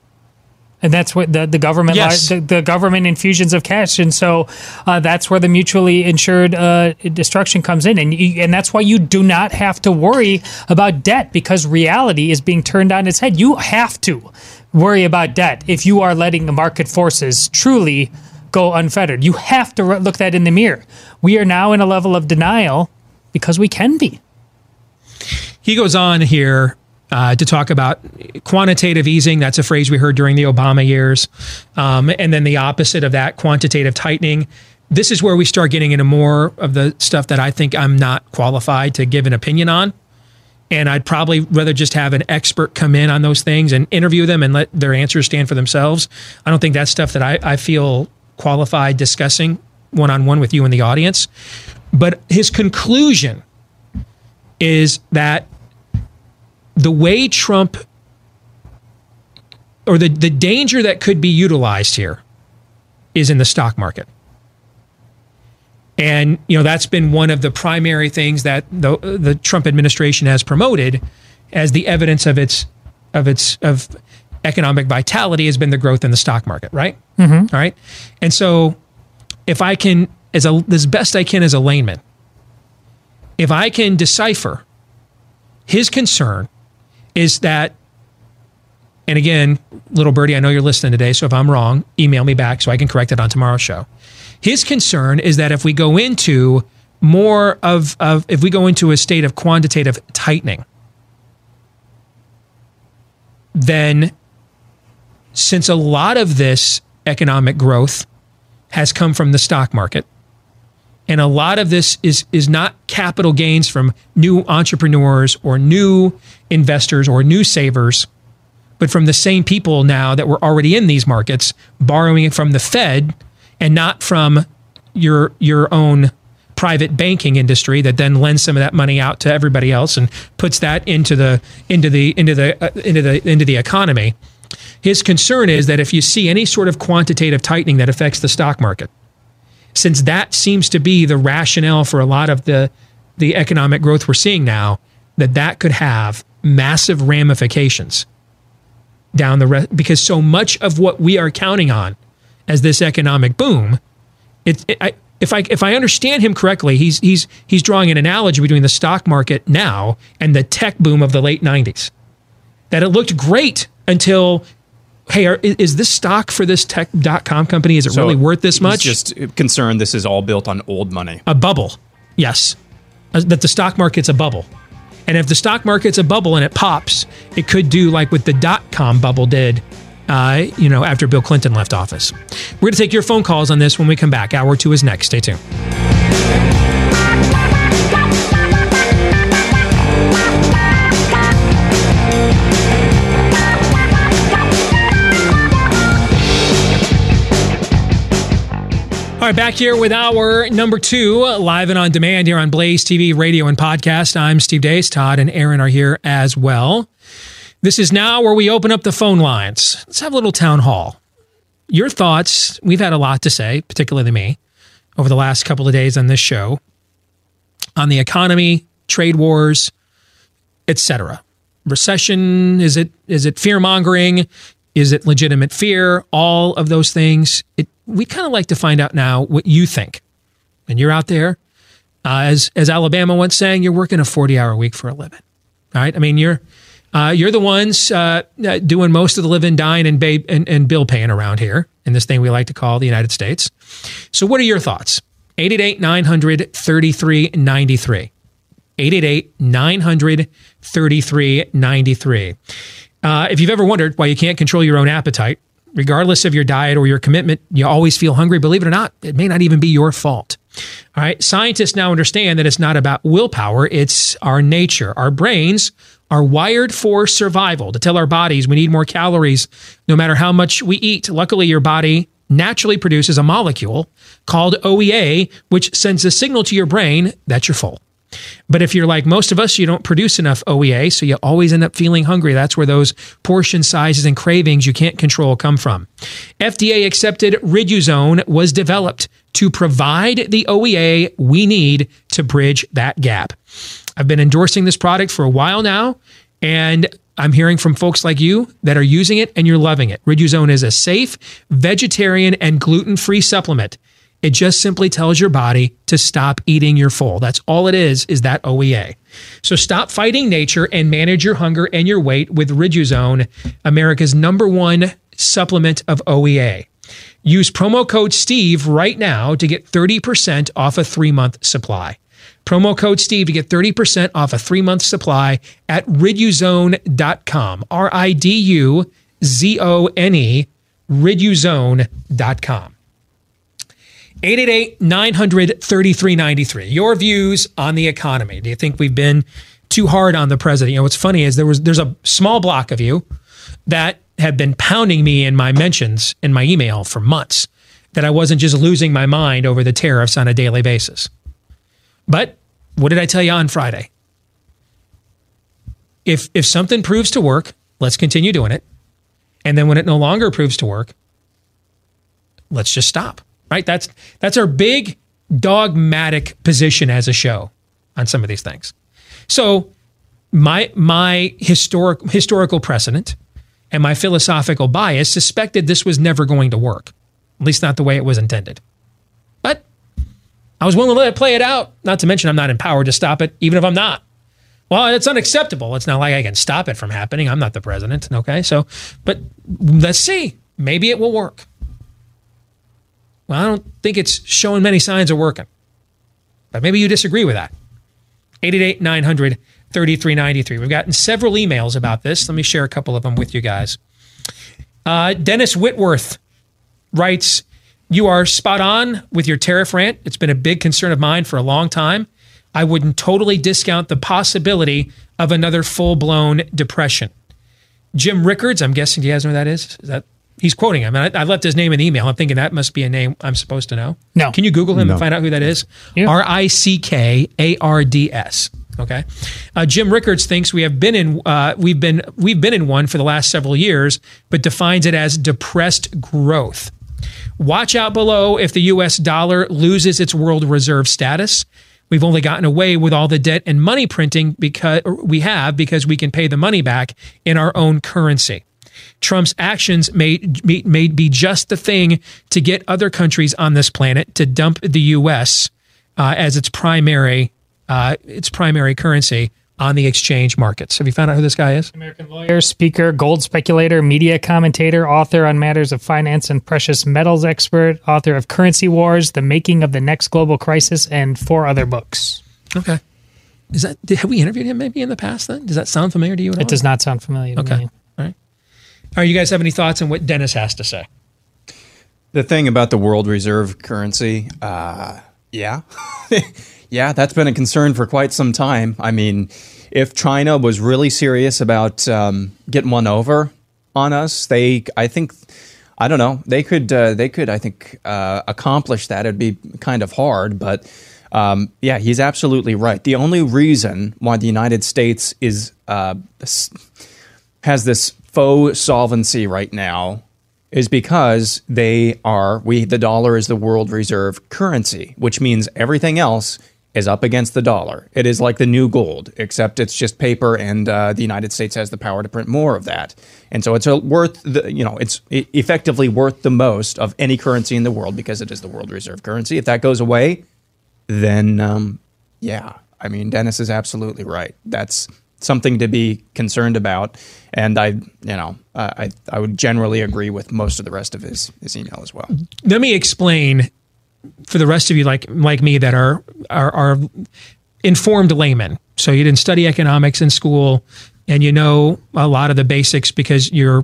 and that's what the, the government Yes. the, the government infusions of cash. And so uh, that's where the mutually insured uh, destruction comes in. And you, and that's why you do not have to worry about debt because reality is being turned on its head. You have to worry about debt if you are letting the market forces truly go unfettered. You have to look that in the mirror. We are now in a level of denial because we can be. He goes on here uh, to talk about quantitative easing. That's a phrase we heard during the Obama years. Um, and then the opposite of that, quantitative tightening. This is where we start getting into more of the stuff that I think I'm not qualified to give an opinion on. And I'd probably rather just have an expert come in on those things and interview them and let their answers stand for themselves. I don't think that's stuff that I, I feel qualified discussing one on one with you and the audience. But his conclusion is that the way Trump or the, the danger that could be utilized here is in the stock market. And you know that's been one of the primary things that the the Trump administration has promoted as the evidence of its of its of economic vitality has been the growth in the stock market, right? Mhm. All right. And so if I can as a as best I can as a layman, if I can decipher his concern is that and again, little birdie, I know you're listening today, so if I'm wrong, email me back so I can correct it on tomorrow's show. His concern is that if we go into more of, of if we go into a state of quantitative tightening, then since a lot of this economic growth has come from the stock market, and a lot of this is is not capital gains from new entrepreneurs or new investors or new savers, but from the same people now that were already in these markets, borrowing it from the Fed and not from your your own private banking industry that then lends some of that money out to everybody else and puts that into the into the into the uh, into the into the economy. His concern is that if you see any sort of quantitative tightening that affects the stock market, since that seems to be the rationale for a lot of the the economic growth we're seeing now, that that could have massive ramifications down the rest because so much of what we are counting on as this economic boom, it, it I, if I if I understand him correctly, he's he's he's drawing an analogy between the stock market now and the tech boom of the late '90s. That it looked great until, hey, are, is is this stock for this tech.com company is it So really worth this much? just concerned this is all built on old money. a bubble. Yes. Uh, That the stock market's a bubble. And if the stock market's a bubble and it pops, it could do like what the dot com bubble did, uh, you know, after Bill Clinton left office. We're going to take your phone calls on this when we come back. Hour two is next. Stay tuned. All right, back here with hour number two, live and on demand here on Blaze TV, radio, and podcast. I'm Steve Deace. Todd and Aaron are here as well. This is now where we open up the phone lines. Let's have a little town hall. Your thoughts. We've had a lot to say, particularly me, over the last couple of days on this show on the economy, trade wars, etc. Recession is it is it fear mongering? Is it legitimate fear? All of those things. It, we kind of like to find out now what you think. And you're out there, uh, as as Alabama once saying, you're working a 40 hour week for a living. All right. I mean, you're uh, you're the ones uh, uh doing most of the living, dying, and, babe, and, and bill paying around here in this thing we like to call the United States. So, what are your thoughts? 888 900 3393. 888 900 3393. Uh, if you've ever wondered why you can't control your own appetite, regardless of your diet or your commitment, you always feel hungry. Believe it or not, it may not even be your fault. All right. Scientists now understand that it's not about willpower, it's our nature. Our brains are wired for survival to tell our bodies we need more calories no matter how much we eat. Luckily, your body naturally produces a molecule called OEA, which sends a signal to your brain that you're full. But if you're like most of us, you don't produce enough OEA, so you always end up feeling hungry. That's where those portion sizes and cravings you can't control come from. FDA accepted Riduzone was developed to provide the OEA we need to bridge that gap. I've been endorsing this product for a while now, and I'm hearing from folks like you that are using it and you're loving it. Riduzone is a safe, vegetarian, and gluten free supplement it just simply tells your body to stop eating your full. That's all it is, is that OEA. So stop fighting nature and manage your hunger and your weight with Riduzone, America's number one supplement of OEA. Use promo code STEVE right now to get 30% off a three month supply. Promo code STEVE to get 30% off a three month supply at riduzone.com. R I D U Z O N E, riduzone.com. 888 900 3393. Your views on the economy. Do you think we've been too hard on the president? You know, what's funny is there was there's a small block of you that have been pounding me in my mentions in my email for months that I wasn't just losing my mind over the tariffs on a daily basis. But what did I tell you on Friday? If if something proves to work, let's continue doing it. And then when it no longer proves to work, let's just stop right? That's that's our big dogmatic position as a show on some of these things. So my my historic historical precedent and my philosophical bias suspected this was never going to work, at least not the way it was intended. But I was willing to let it play it out. Not to mention, I'm not empowered to stop it, even if I'm not. Well, it's unacceptable. It's not like I can stop it from happening. I'm not the president. Okay. So, but let's see. Maybe it will work. Well, I don't think it's showing many signs of working. But maybe you disagree with that. 888 900 3393. We've gotten several emails about this. Let me share a couple of them with you guys. Uh, Dennis Whitworth writes, You are spot on with your tariff rant. It's been a big concern of mine for a long time. I wouldn't totally discount the possibility of another full blown depression. Jim Rickards, I'm guessing, do you guys know who that is? Is that He's quoting him. And I, I, left his name in the email. I'm thinking that must be a name I'm supposed to know. No. Can you Google him no. and find out who that is? R I C K A R D S. Okay. Uh, Jim Rickards thinks we have been in uh, we've been we've been in one for the last several years, but defines it as depressed growth. Watch out below if the U.S. dollar loses its world reserve status. We've only gotten away with all the debt and money printing because we have because we can pay the money back in our own currency. Trump's actions may, may be just the thing to get other countries on this planet to dump the U.S. Uh, as its primary uh, its primary currency on the exchange markets. Have you found out who this guy is? American lawyer, speaker, gold speculator, media commentator, author on matters of finance and precious metals expert, author of Currency Wars, The Making of the Next Global Crisis, and four other books. Okay. Is that have we interviewed him maybe in the past then? Does that sound familiar to you at it all? It does not sound familiar to okay. me. All right. You guys have any thoughts on what Dennis has to say? The thing about the world reserve currency, uh, yeah. yeah, that's been a concern for quite some time. I mean, if China was really serious about um, getting one over on us, they, I think, I don't know, they could, uh, they could, I think, uh, accomplish that. It'd be kind of hard, but um, yeah, he's absolutely right. The only reason why the United States is uh, has this faux solvency right now is because they are we the dollar is the world reserve currency, which means everything else is up against the dollar. It is like the new gold, except it's just paper, and uh, the United States has the power to print more of that. And so it's worth the you know it's effectively worth the most of any currency in the world because it is the world reserve currency. If that goes away, then um, yeah, I mean Dennis is absolutely right. That's something to be concerned about. And I, you know, I I would generally agree with most of the rest of his his email as well. Let me explain for the rest of you like like me that are are, are informed laymen. So you didn't study economics in school, and you know a lot of the basics because you're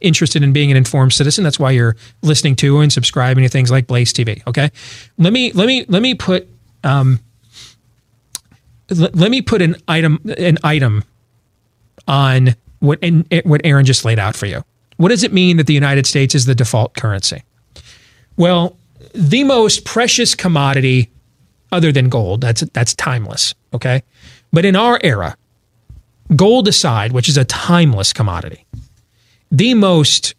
interested in being an informed citizen. That's why you're listening to and subscribing to things like Blaze TV. Okay, let me let me let me put um, let me put an item an item on what in, what Aaron just laid out for you. What does it mean that the United States is the default currency? Well, the most precious commodity other than gold, that's that's timeless, okay? But in our era, gold aside, which is a timeless commodity, the most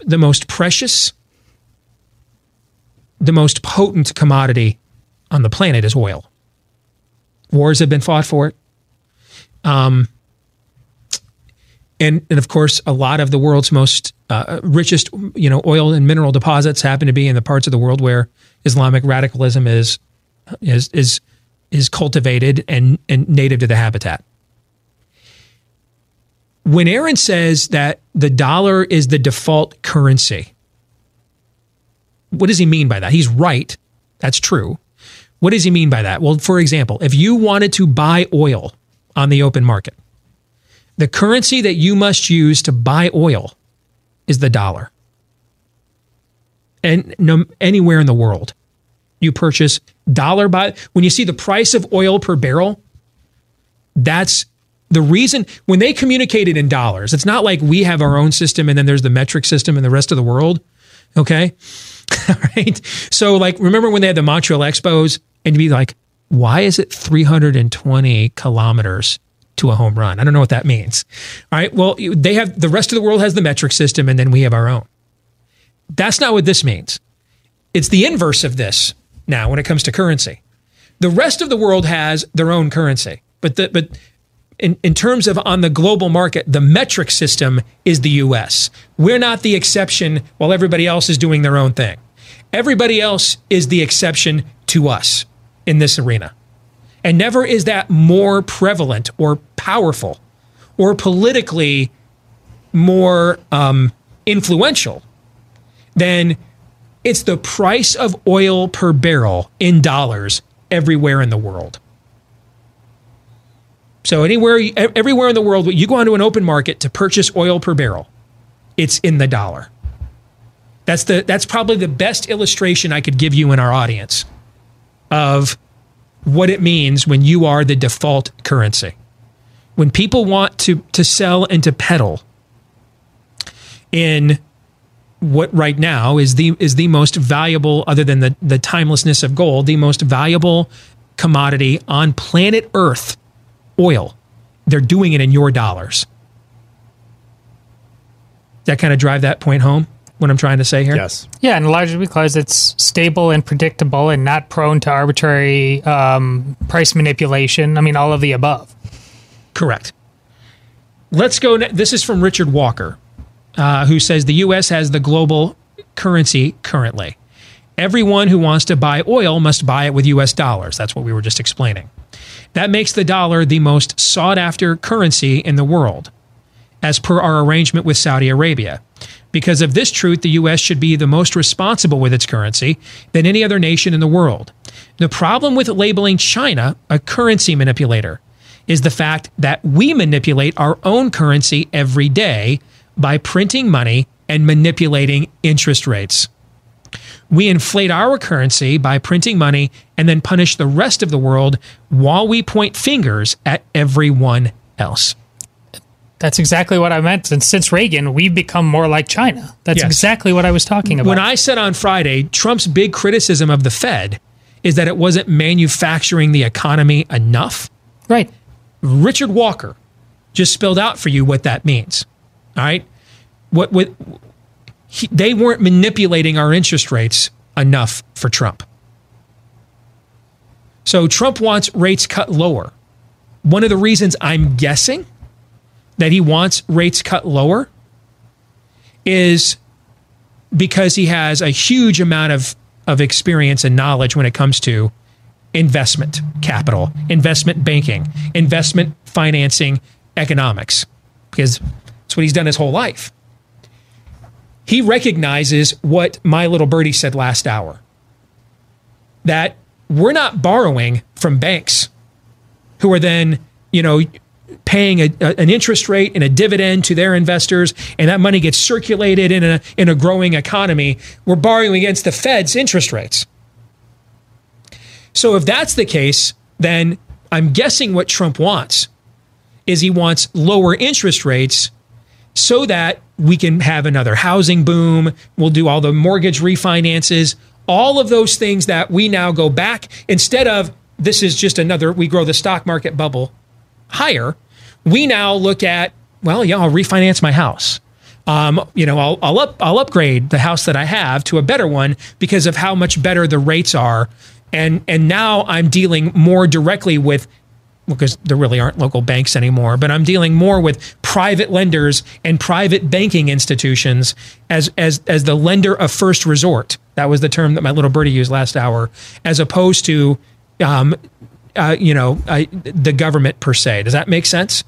the most precious the most potent commodity on the planet is oil. Wars have been fought for it. Um, and, and of course, a lot of the world's most uh, richest, you know, oil and mineral deposits happen to be in the parts of the world where Islamic radicalism is is is is cultivated and, and native to the habitat. When Aaron says that the dollar is the default currency, what does he mean by that? He's right. That's true. What does he mean by that? Well, for example, if you wanted to buy oil on the open market, the currency that you must use to buy oil is the dollar. And no, anywhere in the world, you purchase dollar by when you see the price of oil per barrel, that's the reason when they communicated in dollars. It's not like we have our own system and then there's the metric system in the rest of the world. Okay. Right. So, like, remember when they had the Montreal Expos and to be like, why is it 320 kilometers to a home run? I don't know what that means. All right. Well, they have the rest of the world has the metric system, and then we have our own. That's not what this means. It's the inverse of this now when it comes to currency. The rest of the world has their own currency, but the, but in, in terms of on the global market, the metric system is the US. We're not the exception while everybody else is doing their own thing. Everybody else is the exception to us in this arena. And never is that more prevalent or powerful or politically more um, influential than it's the price of oil per barrel in dollars everywhere in the world. So anywhere, everywhere in the world, you go onto an open market to purchase oil per barrel, it's in the dollar. That's the that's probably the best illustration I could give you in our audience of what it means when you are the default currency. When people want to to sell and to peddle in what right now is the is the most valuable other than the the timelessness of gold, the most valuable commodity on planet Earth, oil. They're doing it in your dollars. That kind of drive that point home what I'm trying to say here? Yes. Yeah, and largely because it's stable and predictable and not prone to arbitrary um, price manipulation. I mean, all of the above. Correct. Let's go. This is from Richard Walker, uh, who says the U.S. has the global currency currently. Everyone who wants to buy oil must buy it with U.S. dollars. That's what we were just explaining. That makes the dollar the most sought after currency in the world, as per our arrangement with Saudi Arabia. Because of this truth, the U.S. should be the most responsible with its currency than any other nation in the world. The problem with labeling China a currency manipulator is the fact that we manipulate our own currency every day by printing money and manipulating interest rates. We inflate our currency by printing money and then punish the rest of the world while we point fingers at everyone else. That's exactly what I meant. And since Reagan, we've become more like China. That's yes. exactly what I was talking about. When I said on Friday, Trump's big criticism of the Fed is that it wasn't manufacturing the economy enough. Right. Richard Walker just spelled out for you what that means. All right. What what he, they weren't manipulating our interest rates enough for Trump. So Trump wants rates cut lower. One of the reasons I'm guessing that he wants rates cut lower is because he has a huge amount of, of experience and knowledge when it comes to investment capital, investment banking, investment financing, economics, because that's what he's done his whole life. He recognizes what my little birdie said last hour that we're not borrowing from banks who are then, you know, paying a, a, an interest rate and a dividend to their investors, and that money gets circulated in a, in a growing economy. We're borrowing against the Fed's interest rates. So if that's the case, then I'm guessing what Trump wants is he wants lower interest rates so that we can have another housing boom. We'll do all the mortgage refinances, all of those things that we now go back instead of this is just another, we grow the stock market bubble higher. We now look at, well, yeah, I'll refinance my house. Um, you know, I'll, I'll, up, I'll upgrade the house that I have to a better one because of how much better the rates are. And, and now I'm dealing more directly with because there really aren't local banks anymore, but I'm dealing more with private lenders and private banking institutions as as as the lender of first resort. That was the term that my little birdie used last hour, as opposed to, um, uh, you know, the government per se. Does that make sense?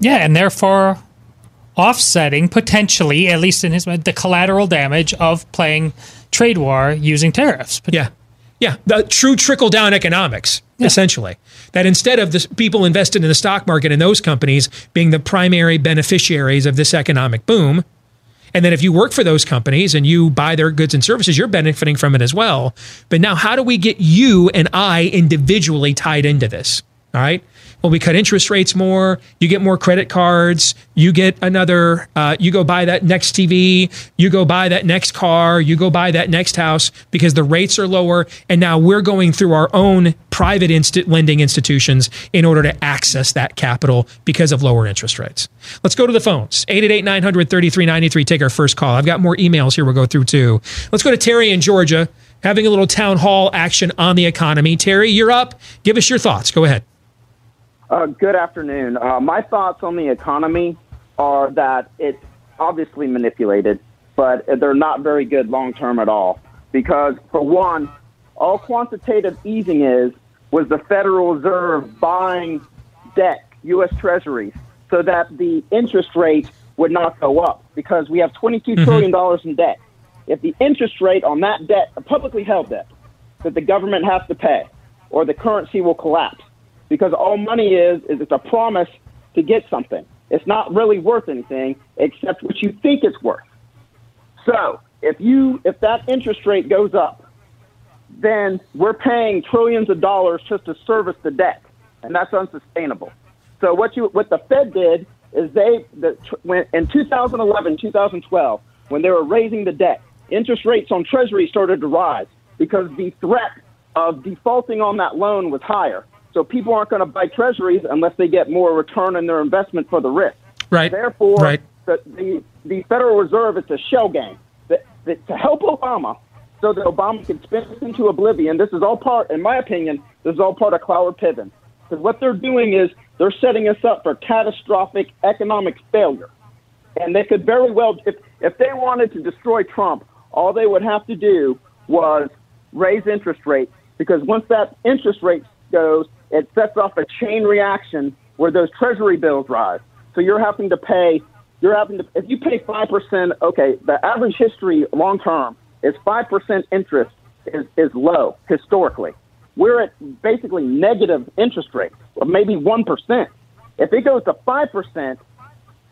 Yeah, and therefore offsetting potentially, at least in his mind, the collateral damage of playing trade war using tariffs. But yeah, yeah, the true trickle down economics, yeah. essentially. That instead of the people invested in the stock market and those companies being the primary beneficiaries of this economic boom, and then if you work for those companies and you buy their goods and services, you're benefiting from it as well. But now, how do we get you and I individually tied into this? All right well, we cut interest rates more. You get more credit cards. You get another, uh, you go buy that next TV. You go buy that next car. You go buy that next house because the rates are lower. And now we're going through our own private lending institutions in order to access that capital because of lower interest rates. Let's go to the phones 888 900 3393. Take our first call. I've got more emails here we'll go through too. Let's go to Terry in Georgia having a little town hall action on the economy. Terry, you're up. Give us your thoughts. Go ahead. Uh, good afternoon. Uh, my thoughts on the economy are that it's obviously manipulated, but they're not very good long term at all. Because, for one, all quantitative easing is was the Federal Reserve buying debt, U.S. Treasuries, so that the interest rate would not go up. Because we have twenty-two mm-hmm. trillion dollars in debt. If the interest rate on that debt, publicly held debt, that the government has to pay, or the currency will collapse because all money is is it's a promise to get something. It's not really worth anything except what you think it's worth. So if you if that interest rate goes up, then we're paying trillions of dollars just to service the debt, and that's unsustainable. So what you what the Fed did is they the, when in 2011 2012 when they were raising the debt, interest rates on Treasury started to rise because the threat of defaulting on that loan was higher. So people aren't going to buy treasuries unless they get more return on their investment for the risk. Right. Therefore, right. The, the, the Federal Reserve is a shell game that, that to help Obama so that Obama can spin us into oblivion. This is all part, in my opinion, this is all part of Cloward Piven. Because what they're doing is they're setting us up for catastrophic economic failure. And they could very well, if, if they wanted to destroy Trump, all they would have to do was raise interest rates. Because once that interest rate goes, it sets off a chain reaction where those treasury bills rise. So you're having to pay, you're having to, if you pay 5%, okay, the average history long term is 5% interest is, is low historically. We're at basically negative interest rates, maybe 1%. If it goes to 5%,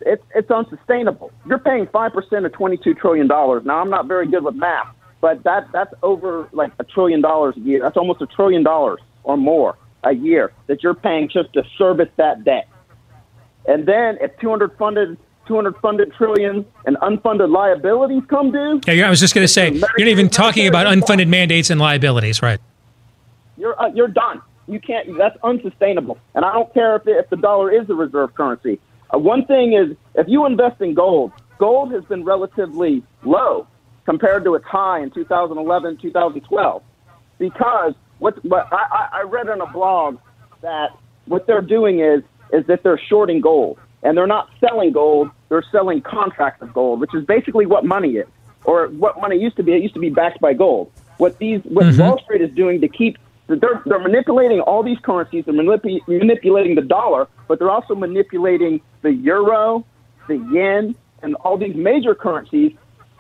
it's, it's unsustainable. You're paying 5% of $22 trillion. Now, I'm not very good with math, but that, that's over like a trillion dollars a year. That's almost a trillion dollars or more a year that you're paying just to service that debt. And then if 200 funded 200 funded trillion and unfunded liabilities come due. Yeah, I was just going to say you're not even talking about unfunded mandates and liabilities, right? You're uh, you're done. You can't. That's unsustainable. And I don't care if, if the dollar is a reserve currency. Uh, one thing is, if you invest in gold, gold has been relatively low compared to its high in 2011, 2012, because what, what I, I read on a blog that what they're doing is is that they're shorting gold and they're not selling gold; they're selling contracts of gold, which is basically what money is, or what money used to be. It used to be backed by gold. What these what Mm-hmm. Wall Street is doing to keep they're they're manipulating all these currencies. They're manip- manipulating the dollar, but they're also manipulating the euro, the yen, and all these major currencies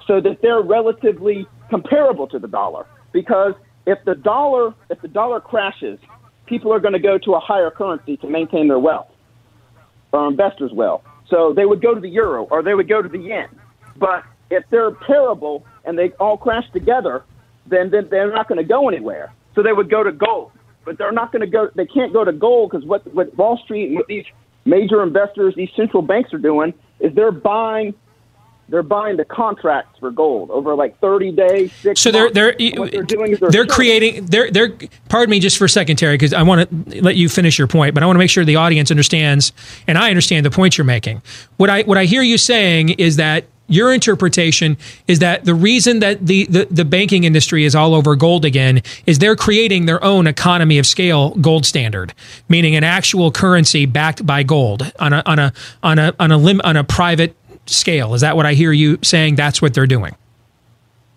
so that they're relatively comparable to the dollar. Because if the dollar if the dollar crashes, people are going to go to a higher currency to maintain their wealth, or investors will. So they would go to the euro or they would go to the yen. But if they're parable and they all crash together, then, then they're not going to go anywhere. So they would go to gold. But they're not going to go. They can't go to gold because what what Wall Street and what these major investors, these central banks are doing is they're buying they're buying the contracts for gold over like 30 days, six So they're months. they're they're they're, they're, creating they're they're pardon me just for a second Terry because I want to let you finish your point but I want to make sure the audience understands and I understand the point you're making. What I what I hear you saying is that your interpretation is that the reason that the, the, the banking industry is all over gold again is they're creating their own economy of scale gold standard, meaning an actual currency backed by gold on a on a on a on a lim, on a private scale. Is that what I hear you saying? That's what they're doing.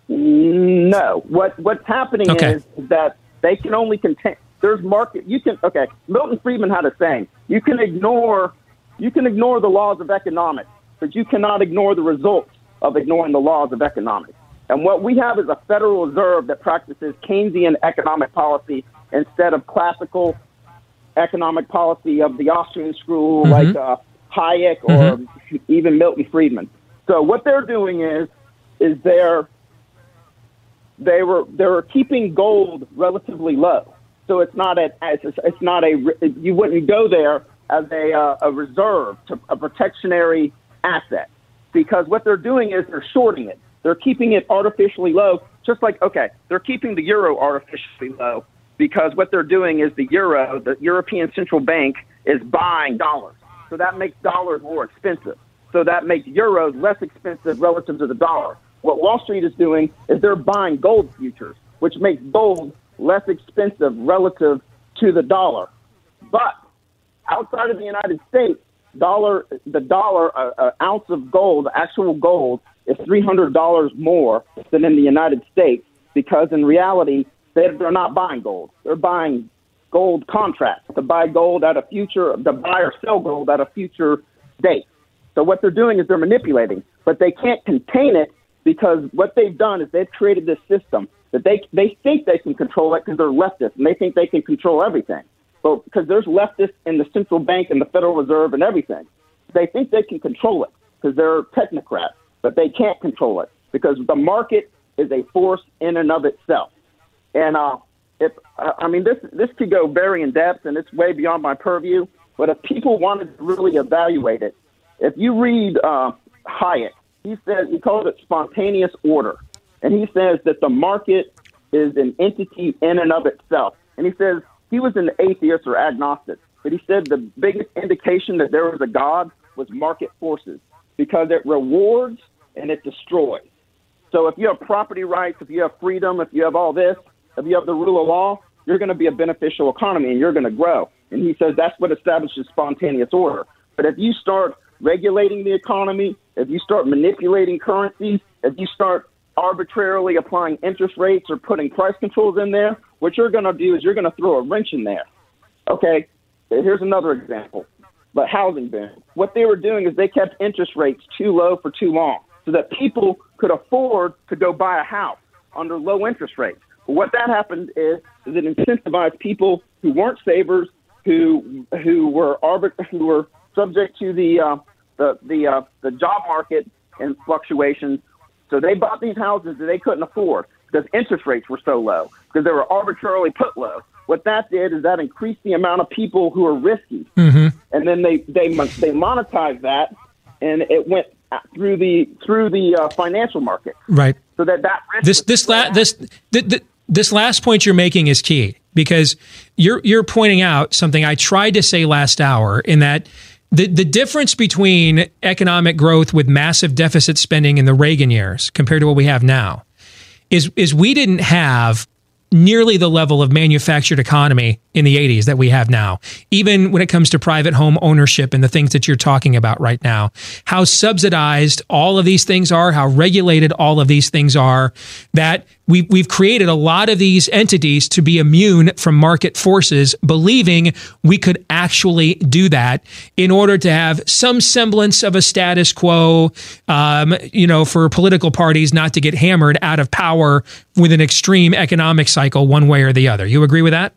No, what what's happening Okay. is that they can only contain. There's market. You can okay. Milton Friedman had a saying: you can ignore, you can ignore the laws of economics, but you cannot ignore the results of ignoring the laws of economics. And what we have is a Federal Reserve that practices Keynesian economic policy instead of classical economic policy of the Austrian school, Mhm. like uh, Hayek or even Milton Friedman. So what they're doing is, is they're they were they were keeping gold relatively low. So it's not a it's, it's not a you wouldn't go there as a uh, a reserve to a protectionary asset because what they're doing is they're shorting it. They're keeping it artificially low, just like okay, they're keeping the euro artificially low because what they're doing is the euro, the European Central Bank is buying dollars. So that makes dollars more expensive. So that makes euros less expensive relative to the dollar. What Wall Street is doing is they're buying gold futures, which makes gold less expensive relative to the dollar. But outside of the United States, dollar the dollar uh, uh, ounce of gold, actual gold, is three hundred dollars more than in the United States because in reality they're not buying gold; they're buying gold contracts to buy gold at a future, to buy or sell gold at a future date. So what they're doing is they're manipulating, but they can't contain it because what they've done is they've created this system that they they think they can control it because they're leftists and they think they can control everything. But because there's leftists in the central bank and the Federal Reserve and everything, they think they can control it because they're technocrats, but they can't control it because the market is a force in and of itself. And uh, if I mean this this could go very in depth and it's way beyond my purview. But if people wanted to really evaluate it, if you read uh, Hayek, he says he calls it spontaneous order, and he says that the market is an entity in and of itself. And he says he was an atheist or agnostic, but he said the biggest indication that there was a God was market forces because it rewards and it destroys. So if you have property rights, if you have freedom, if you have all this, if you have the rule of law, you're going to be a beneficial economy and you're going to grow. And he says that's what establishes spontaneous order. But if you start regulating the economy, if you start manipulating currencies, if you start arbitrarily applying interest rates or putting price controls in there, what you're going to do is you're going to throw a wrench in there. Okay, here's another example. But housing boom. What they were doing is they kept interest rates too low for too long so that people could afford to go buy a house under low interest rates. What that happened is, is it incentivized people who weren't savers, who who were arbit- who were subject to the uh, the the uh, the job market and fluctuations. So they bought these houses that they couldn't afford because interest rates were so low because they were arbitrarily put low. What that did is that increased the amount of people who are risky, Mm-hmm. and then they they they monetized that, and it went through the through the uh, financial market. Right. So that that risk This this la- this th- th- this last point you're making is key because you're you're pointing out something I tried to say last hour in that the the difference between economic growth with massive deficit spending in the Reagan years compared to what we have now is is we didn't have nearly the level of manufactured economy in the 80s that we have now, even when it comes to private home ownership and the things that you're talking about right now. How subsidized all of these things are, how regulated all of these things are, that we, we've created a lot of these entities to be immune from market forces, believing we could actually do that in order to have some semblance of a status quo, um, you know, for political parties not to get hammered out of power with an extreme economic cycle one way or the other. You agree with that?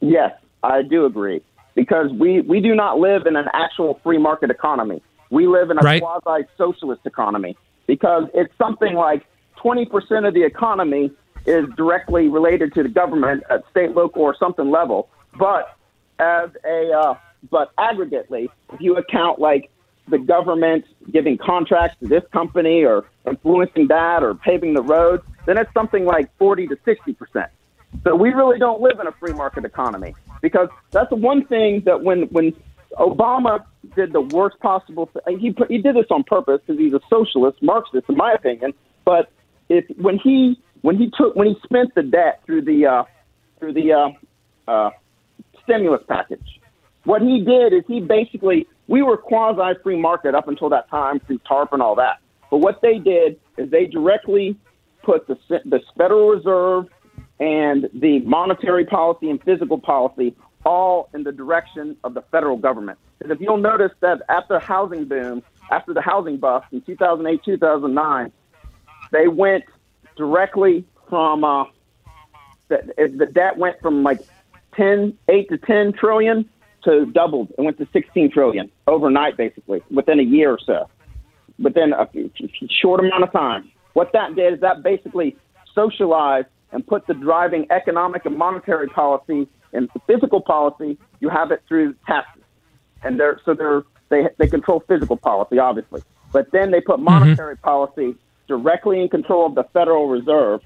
Yes, I do agree because we, we do not live in an actual free market economy. We live in a Right. quasi socialist economy because it's something like 20% of the economy is directly related to the government at state, local, or something level. But as a uh, but aggregately, if you account like the government giving contracts to this company or influencing that or paving the roads, then it's something like 40 to 60 percent. So we really don't live in a free market economy because that's the one thing that when when Obama did the worst possible thing, he put, he did this on purpose because he's a socialist, Marxist, in my opinion. But if when he when he took when he spent the debt through the uh, through the uh, uh, stimulus package, what he did is he basically we were quasi free market up until that time through TARP and all that. But what they did is they directly put the the Federal Reserve and the monetary policy and physical policy all in the direction of the federal government. And if you'll notice that after the housing boom, after the housing bust in 2008, 2009, they went directly from uh, the, the debt went from like 10, 8 to 10 trillion to doubled. It went to 16 trillion overnight, basically, within a year or so, within a short amount of time. What that did is that basically socialized and put the driving economic and monetary policy and physical policy. You have it through taxes, and they're so they're they they control physical policy, obviously, but then they put monetary policy directly in control of the Federal Reserve,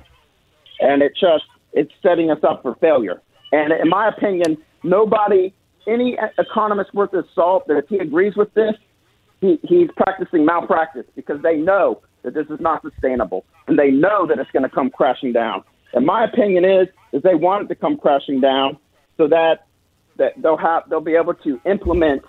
and it just it's setting us up for failure. And in my opinion, nobody, any economist worth his salt, that if he agrees with this, he, he's practicing malpractice because they know that this is not sustainable, and they know that it's going to come crashing down. And my opinion is, is they want it to come crashing down so that that they'll have they'll be able to implement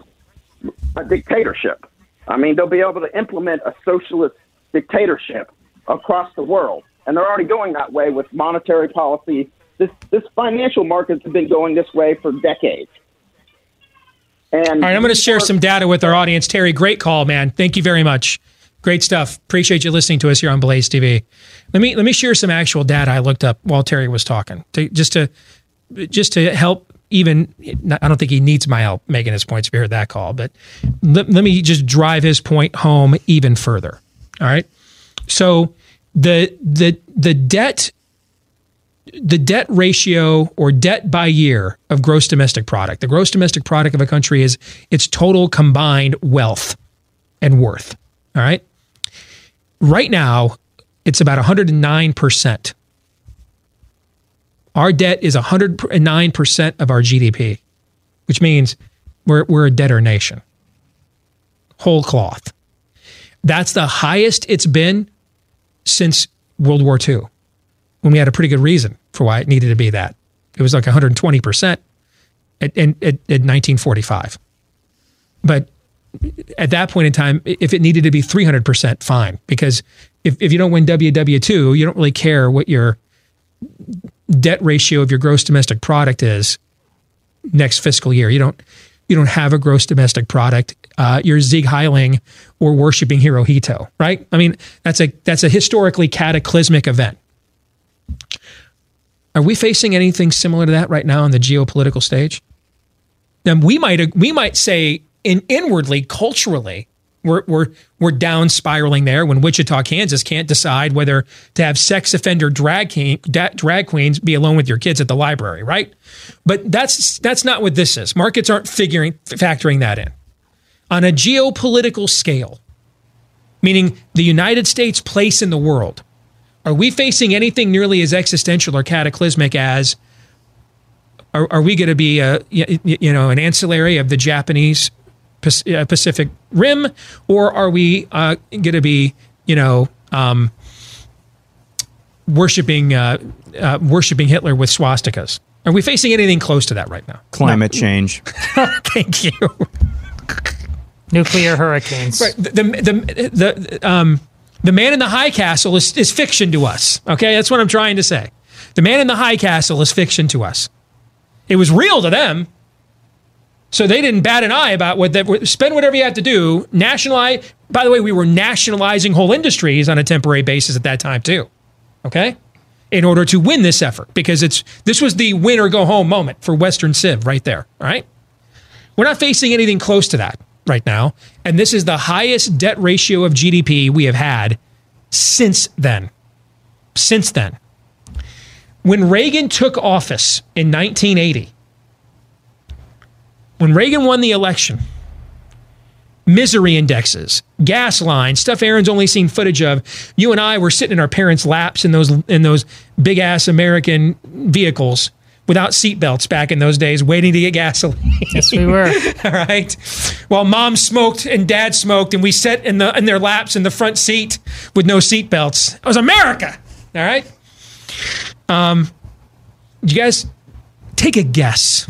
a dictatorship. I mean, they'll be able to implement a socialist dictatorship across the world, and they're already going that way with monetary policy. This this financial markets have been going this way for decades. And All right, I'm going to share some data with our audience. Terry, great call, man. Thank you very much. Great stuff. Appreciate you listening to us here on Blaze TV. Let me let me share some actual data I looked up while Terry was talking, to, just to just to help. Even I don't think he needs my help making his points if you heard that call, but let, let me just drive his point home even further. All right. So the the the debt the debt ratio or debt by year of gross domestic product. The gross domestic product of a country is its total combined wealth and worth. All right. Right now, it's about 109%. Our debt is 109% of our GDP, which means we're, we're a debtor nation. Whole cloth. That's the highest it's been since World War II when we had a pretty good reason for why it needed to be that. It was like 120% at, at, at, at 1945. But at that point in time, if it needed to be 300%, fine. Because if, if you don't win WW2, you don't really care what your debt ratio of your gross domestic product is next fiscal year. You don't you don't have a gross domestic product. Uh, you're Sieg Heiling or worshiping Hirohito, right? I mean, that's a that's a historically cataclysmic event. Are we facing anything similar to that right now on the geopolitical stage? Then we might we might say in inwardly culturally we're we're we're down spiraling there when Wichita, Kansas can't decide whether to have sex offender drag king, drag queens be alone with your kids at the library, right? But that's that's not what this is. Markets aren't figuring factoring that in. On a geopolitical scale, meaning the United States place in the world, are we facing anything nearly as existential or cataclysmic as are, are we going to be a you know an ancillary of the Japanese Pacific Rim, or are we uh, going to be, you know, um, worshiping uh, uh, worshiping Hitler with swastikas? Are we facing anything close to that right now? Climate change. Thank you. Nuclear hurricanes. Right. The the the, the um the man in the high castle is, is fiction to us. Okay, that's what I'm trying to say. The man in the high castle is fiction to us. It was real to them. So they didn't bat an eye about what that spend whatever you have to do. Nationalize. By the way, we were nationalizing whole industries on a temporary basis at that time too. Okay, in order to win this effort because it's this was the win or go home moment for Western Civ right there. All right, we're not facing anything close to that right now, and this is the highest debt ratio of GDP we have had since then. Since then, when Reagan took office in 1980 when Reagan won the election, misery indexes, gas lines, stuff Aaron's only seen footage of. You and I were sitting in our parents' laps in those in those big ass American vehicles without seatbelts back in those days, waiting to get gasoline. Yes, we were. All right. While mom smoked and dad smoked, and we sat in the in their laps in the front seat with no seatbelts. It was America. All right. Um, you guys take a guess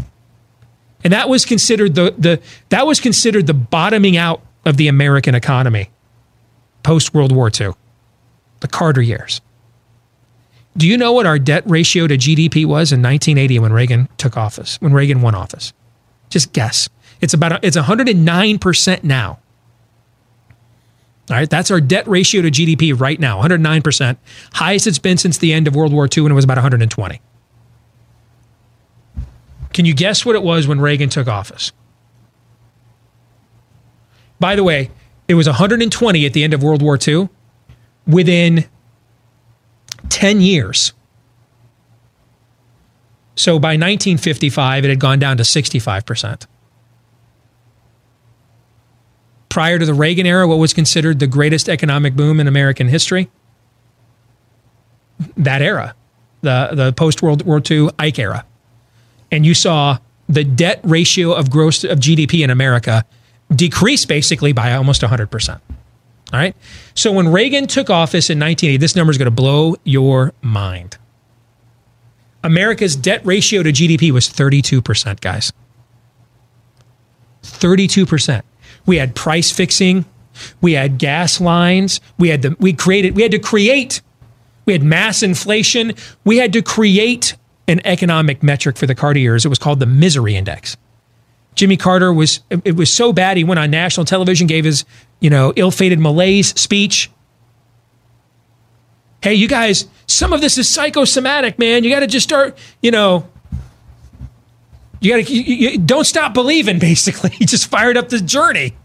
and that was considered the, the that was considered the bottoming out of the American economy post World War II, the Carter years. Do you know what our debt ratio to GDP was in 1980 when Reagan took office, when Reagan won office? Just guess. It's about it's 109% now. All right, that's our debt ratio to GDP right now, 109%. Highest it's been since the end of World War II, and it was about 120. Can you guess what it was when Reagan took office? By the way, it was 120 at the end of World War II. Within 10 years. So by 1955, it had gone down to 65%. Prior to the Reagan era, what was considered the greatest economic boom in American history? That era, the, the post World War II Ike era and you saw the debt ratio of gross of GDP in America decrease basically by almost 100%. All right. So when Reagan took office in 1980, this number is going to blow your mind. America's debt ratio to GDP was 32%, guys. 32%. We had price fixing, we had gas lines, we had the we created we had to create we had mass inflation, we had to create an economic metric for the Carter years. It was called the misery index. Jimmy Carter was it was so bad he went on national television, gave his, you know, ill-fated malaise speech. Hey, you guys, some of this is psychosomatic, man. You got to just start, you know, you got to you, you, don't stop believing. Basically, he just fired up the journey,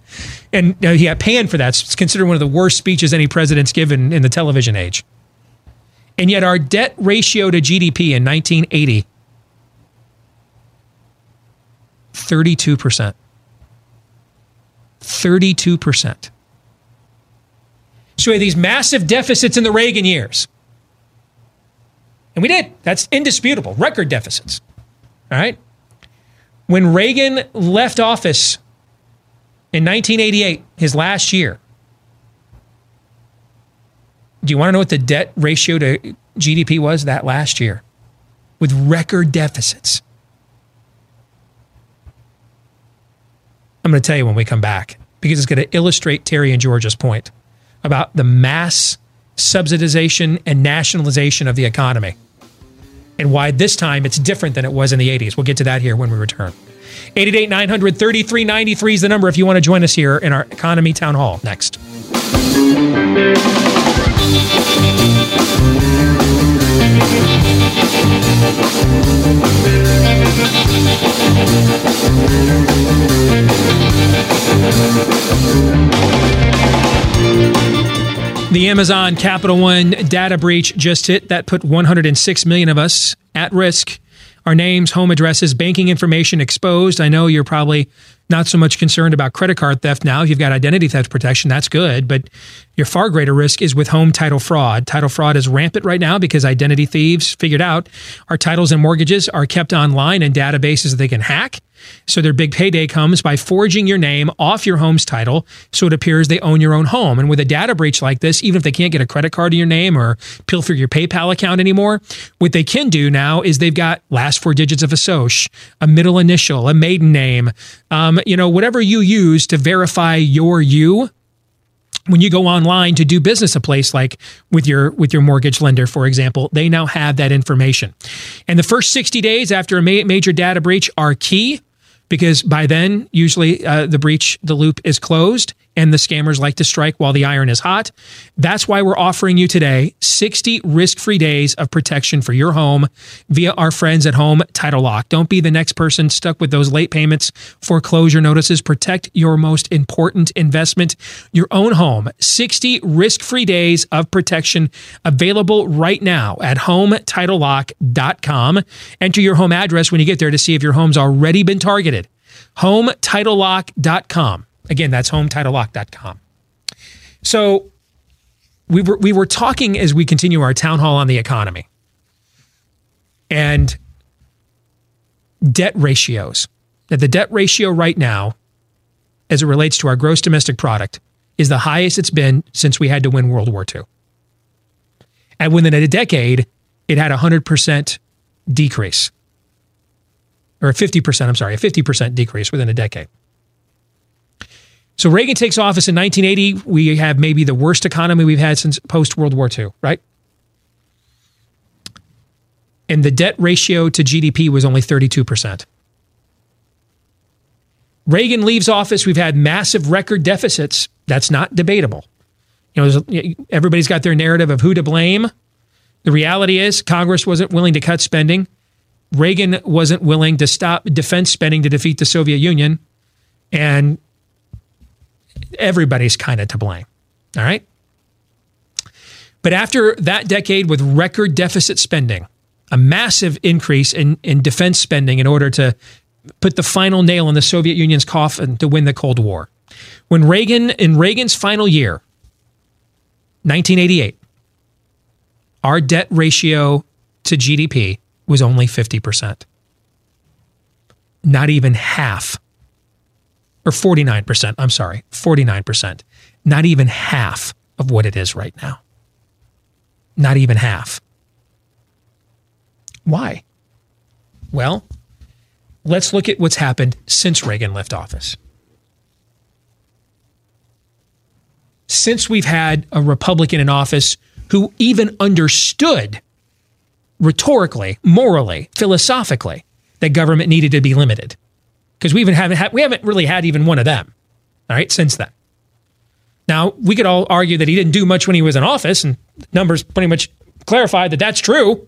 and uh, he got panned for that. It's considered one of the worst speeches any president's given in the television age. And yet our debt ratio to GDP in 1980 32%. 32%. So we had these massive deficits in the Reagan years. And we did. That's indisputable. Record deficits. All right. When Reagan left office in 1988, his last year, do you want to know what the debt ratio to GDP was that last year with record deficits? I'm going to tell you when we come back because it's going to illustrate Terry and George's point about the mass subsidization and nationalization of the economy and why this time it's different than it was in the 80s. We'll get to that here when we return. 888 900 3393 is the number if you want to join us here in our Economy Town Hall next. The Amazon Capital One data breach just hit. That put 106 million of us at risk. Our names, home addresses, banking information exposed. I know you're probably not so much concerned about credit card theft now. You've got identity theft protection. That's good. But your far greater risk is with home title fraud. Title fraud is rampant right now because identity thieves figured out our titles and mortgages are kept online in databases that they can hack. So their big payday comes by forging your name off your home's title so it appears they own your own home. And with a data breach like this, even if they can't get a credit card in your name or pilfer your PayPal account anymore, what they can do now is they've got last four digits of a SOCH, a middle initial, a maiden name, um, you know, whatever you use to verify your you when you go online to do business a place like with your with your mortgage lender for example they now have that information. And the first 60 days after a ma- major data breach are key because by then usually uh, the breach the loop is closed and the scammers like to strike while the iron is hot. That's why we're offering you today 60 risk-free days of protection for your home via our friends at home title lock. Don't be the next person stuck with those late payments. Foreclosure notices protect your most important investment your own home. 60 risk-free days of protection available right now at hometitlelock.com enter your home address when you get there to see if your home's already been targeted. hometitlelock.com. Again, that's hometitlelock.com. So we were we were talking as we continue our town hall on the economy and debt ratios. That the debt ratio right now, as it relates to our gross domestic product, is the highest it's been since we had to win World War II. And within a decade, it had a hundred percent decrease or a 50%, I'm sorry, a 50% decrease within a decade. So Reagan takes office in 1980. We have maybe the worst economy we've had since post World War II, right? And the debt ratio to GDP was only 32%. Reagan leaves office. We've had massive record deficits. That's not debatable. You know, everybody's got their narrative of who to blame. The reality is, Congress wasn't willing to cut spending. Reagan wasn't willing to stop defense spending to defeat the Soviet Union. And everybody's kind of to blame. All right. But after that decade with record deficit spending, a massive increase in, in defense spending in order to put the final nail in the Soviet Union's coffin to win the Cold War. When Reagan, in Reagan's final year, 1988, our debt ratio to GDP was only 50%. Not even half, or 49%, I'm sorry, 49%. Not even half of what it is right now. Not even half. Why? Well, let's look at what's happened since Reagan left office. Since we've had a Republican in office who even understood rhetorically, morally, philosophically, that government needed to be limited. Because we even haven't had, we haven't really had even one of them, all right, since then. Now, we could all argue that he didn't do much when he was in office, and numbers pretty much clarified that that's true.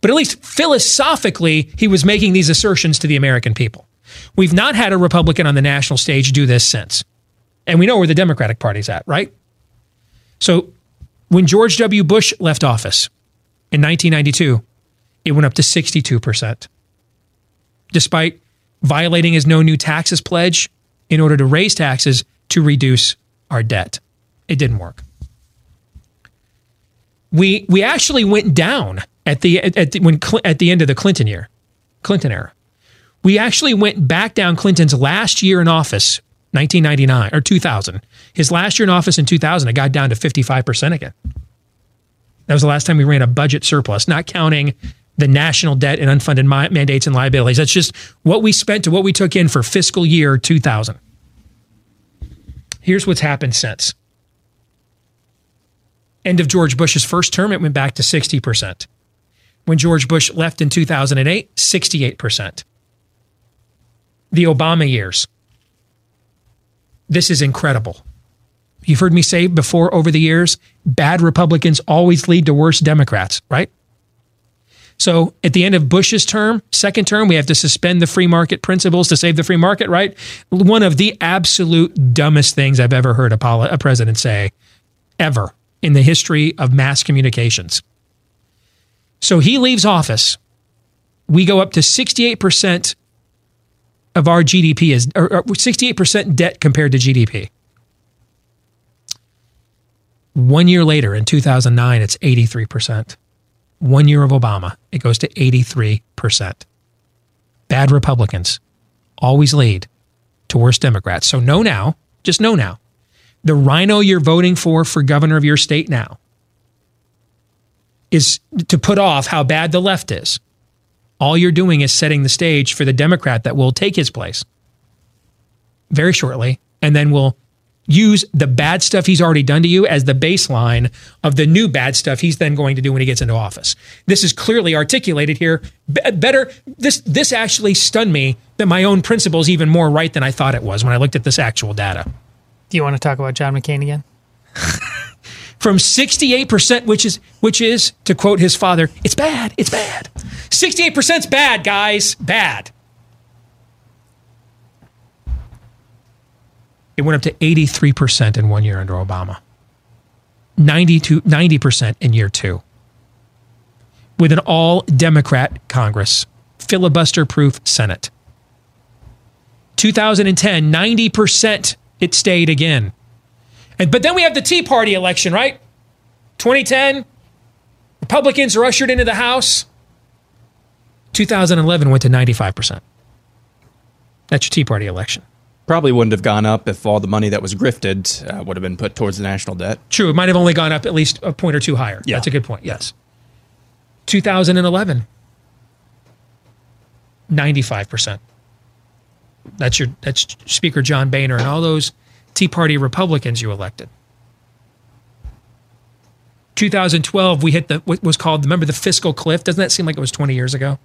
But at least philosophically, he was making these assertions to the American people. We've not had a Republican on the national stage do this since. And we know where the Democratic Party's at, right? So when George W. Bush left office, in 1992, it went up to 62%. Despite violating his no new taxes pledge in order to raise taxes to reduce our debt, it didn't work. We we actually went down at the at the, when at the end of the Clinton year, Clinton era. We actually went back down Clinton's last year in office, 1999 or 2000. His last year in office in 2000, it got down to 55% again. That was the last time we ran a budget surplus, not counting the national debt and unfunded mandates and liabilities. That's just what we spent to what we took in for fiscal year 2000. Here's what's happened since. End of George Bush's first term, it went back to 60%. When George Bush left in 2008, 68%. The Obama years. This is incredible. You've heard me say before over the years, bad Republicans always lead to worse Democrats, right? So at the end of Bush's term, second term, we have to suspend the free market principles to save the free market, right? One of the absolute dumbest things I've ever heard a, president say, ever in the history of mass communications. So he leaves office. We go up to 68% of our GDP is, or 68% debt compared to GDP. One year later, in 2009, it's 83%. One year of Obama, it goes to 83%. Bad Republicans always lead to worse Democrats. So know now, just know now, the RINO you're voting for for governor of your state now is to put off how bad the left is. All you're doing is setting the stage for the Democrat that will take his place very shortly and then will use the bad stuff he's already done to you as the baseline of the new bad stuff he's then going to do when he gets into office. This is clearly articulated here. Be- better this this actually stunned me that my own principle is even more right than I thought it was when I looked at this actual data. Do you want to talk about John McCain again? From 68%, which is which is to quote his father, it's bad, it's bad. 68% is bad, guys, bad. It went up to 83% in one year under Obama. 92, 90% in year two. With an all Democrat Congress, filibuster proof Senate. 2010, 90% it stayed again. And, but then we have the Tea Party election, right? 2010, Republicans are ushered into the House. 2011 went to 95%. That's your Tea Party election. Probably wouldn't have gone up if all the money that was grifted uh, would have been put towards the national debt. True, it might have only gone up at least a point or two higher. Yeah. That's a good point. Yes. 2011, 95%. That's your that's Speaker John Boehner and all those Tea Party Republicans you elected. 2012, we hit the what was called remember the fiscal cliff. Doesn't that seem like it was 20 years ago?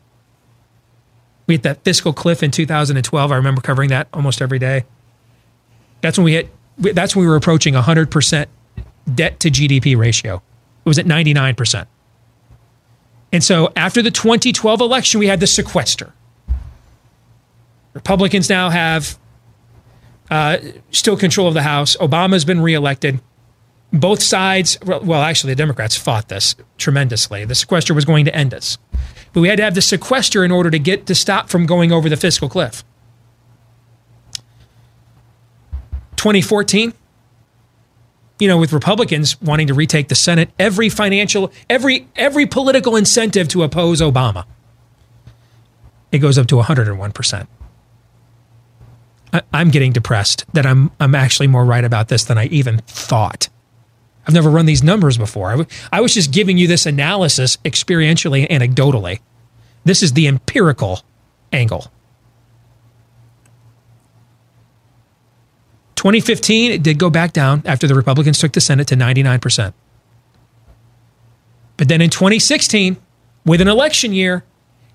We hit that fiscal cliff in 2012. I remember covering that almost every day. That's when we hit. That's when we were approaching 100 percent debt to GDP ratio. It was at 99 percent. And so after the 2012 election, we had the sequester. Republicans now have uh, still control of the House. Obama's been reelected. Both sides, well, actually, the Democrats fought this tremendously. The sequester was going to end us. But we had to have the sequester in order to get to stop from going over the fiscal cliff. 2014, you know, with Republicans wanting to retake the Senate, every financial, every every political incentive to oppose Obama, it goes up to 101 percent. I'm getting depressed that I'm I'm actually more right about this than I even thought. I've never run these numbers before. I, w- I was just giving you this analysis experientially, anecdotally. This is the empirical angle. 2015, it did go back down after the Republicans took the Senate to 99%. But then in 2016, with an election year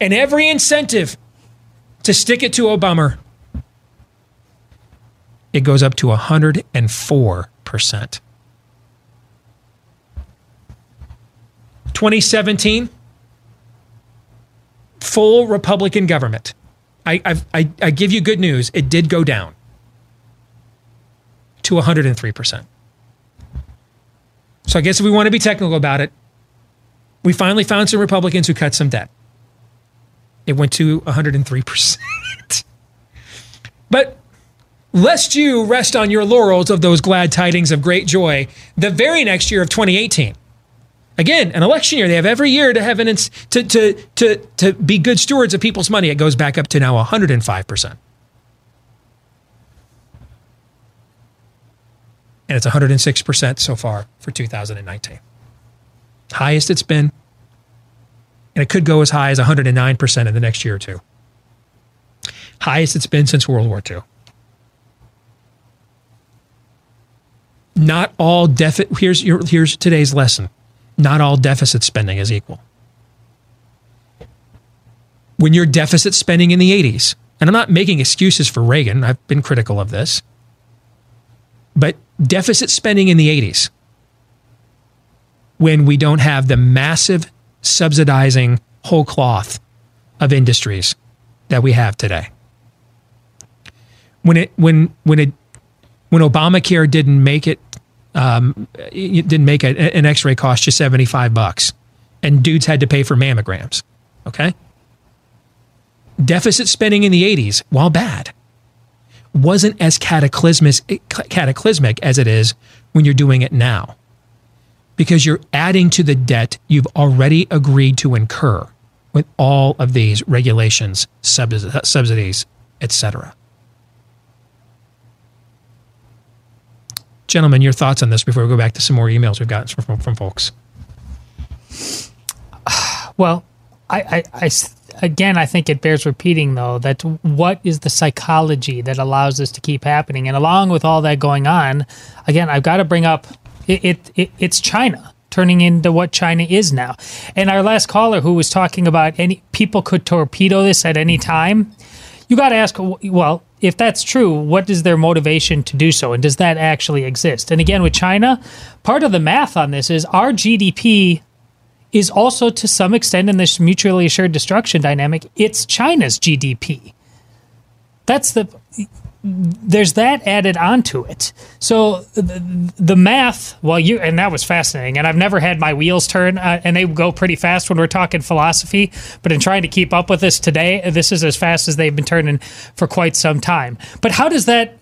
and every incentive to stick it to Obama, it goes up to 104%. 2017, full Republican government. I, I, I give you good news. It did go down to 103%. So I guess if we want to be technical about it, we finally found some Republicans who cut some debt. It went to 103%. but lest you rest on your laurels of those glad tidings of great joy, the very next year of 2018, again, an election year, they have every year to have an ins- to, to, to, to be good stewards of people's money. It goes back up to now 105%. And it's 106% so far for 2019. Highest it's been. And it could go as high as 109% in the next year or two. Highest it's been since World War II. Not all deficit. Here's here's today's lesson. Not all deficit spending is equal. When you're deficit spending in the 80s, and I'm not making excuses for Reagan, I've been critical of this, but deficit spending in the 80s, when we don't have the massive subsidizing whole cloth of industries that we have today. When it when when it when Obamacare didn't make it um, didn't make a, an X-ray cost you seventy five bucks, and dudes had to pay for mammograms. Okay, deficit spending in the eighties, while bad, wasn't as cataclysmic cataclysmic as it is when you're doing it now, because you're adding to the debt you've already agreed to incur with all of these regulations, subs- subsidies, etc. Gentlemen, your thoughts on this before we go back to some more emails we've gotten from, from folks. Well, I, I, again, I think it bears repeating though that what is the psychology that allows this to keep happening? And along with all that going on, again, I've got to bring up it, it, it it's China turning into what China is now. And our last caller who was talking about any people could torpedo this at any time. You got to ask, well, if that's true, what is their motivation to do so? And does that actually exist? And again, with China, part of the math on this is our GDP is also to some extent in this mutually assured destruction dynamic, it's China's GDP. That's the there's that added onto it. So the, the math, well, you and that was fascinating. And I've never had my wheels turn, uh, and they go pretty fast when we're talking philosophy. But in trying to keep up with this today, this is as fast as they've been turning for quite some time. But how does that?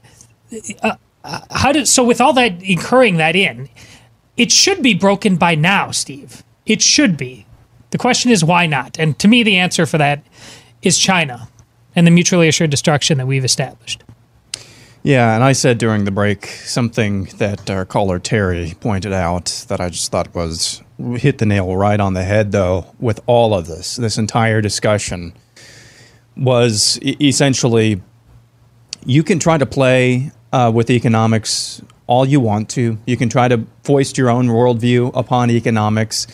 Uh, uh, how does so with all that incurring that in, it should be broken by now, Steve. It should be. The question is why not? And to me, the answer for that is China and the mutually assured destruction that we've established. Yeah, and I said during the break something that our caller Terry pointed out that I just thought was hit the nail right on the head, though, with all of this, this entire discussion was essentially you can try to play uh, with economics all you want to. You can try to foist your own worldview upon economics,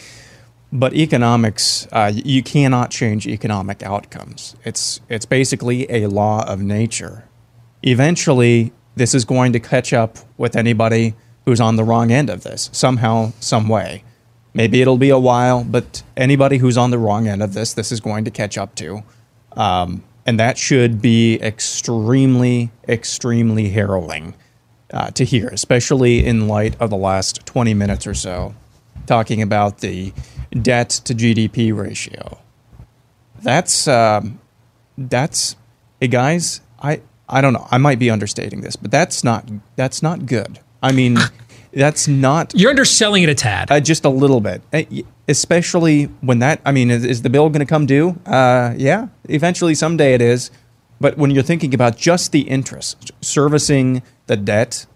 but economics, uh, you cannot change economic outcomes. It's it's basically a law of nature. Eventually, this is going to catch up with anybody who's on the wrong end of this somehow, some way. Maybe it'll be a while, but anybody who's on the wrong end of this, this is going to catch up to. Um, and that should be extremely, extremely harrowing uh, to hear, especially in light of the last 20 minutes or so, talking about the debt to GDP ratio. That's, um, that's, hey guys, I, I don't know, I might be understating this, but that's not, that's not good. I mean, that's not. You're underselling it a tad. Uh, just a little bit. Uh, Especially when that, I mean, is, is the bill going to come due? Uh, yeah, eventually, someday it is. But when you're thinking about just the interest, servicing the debt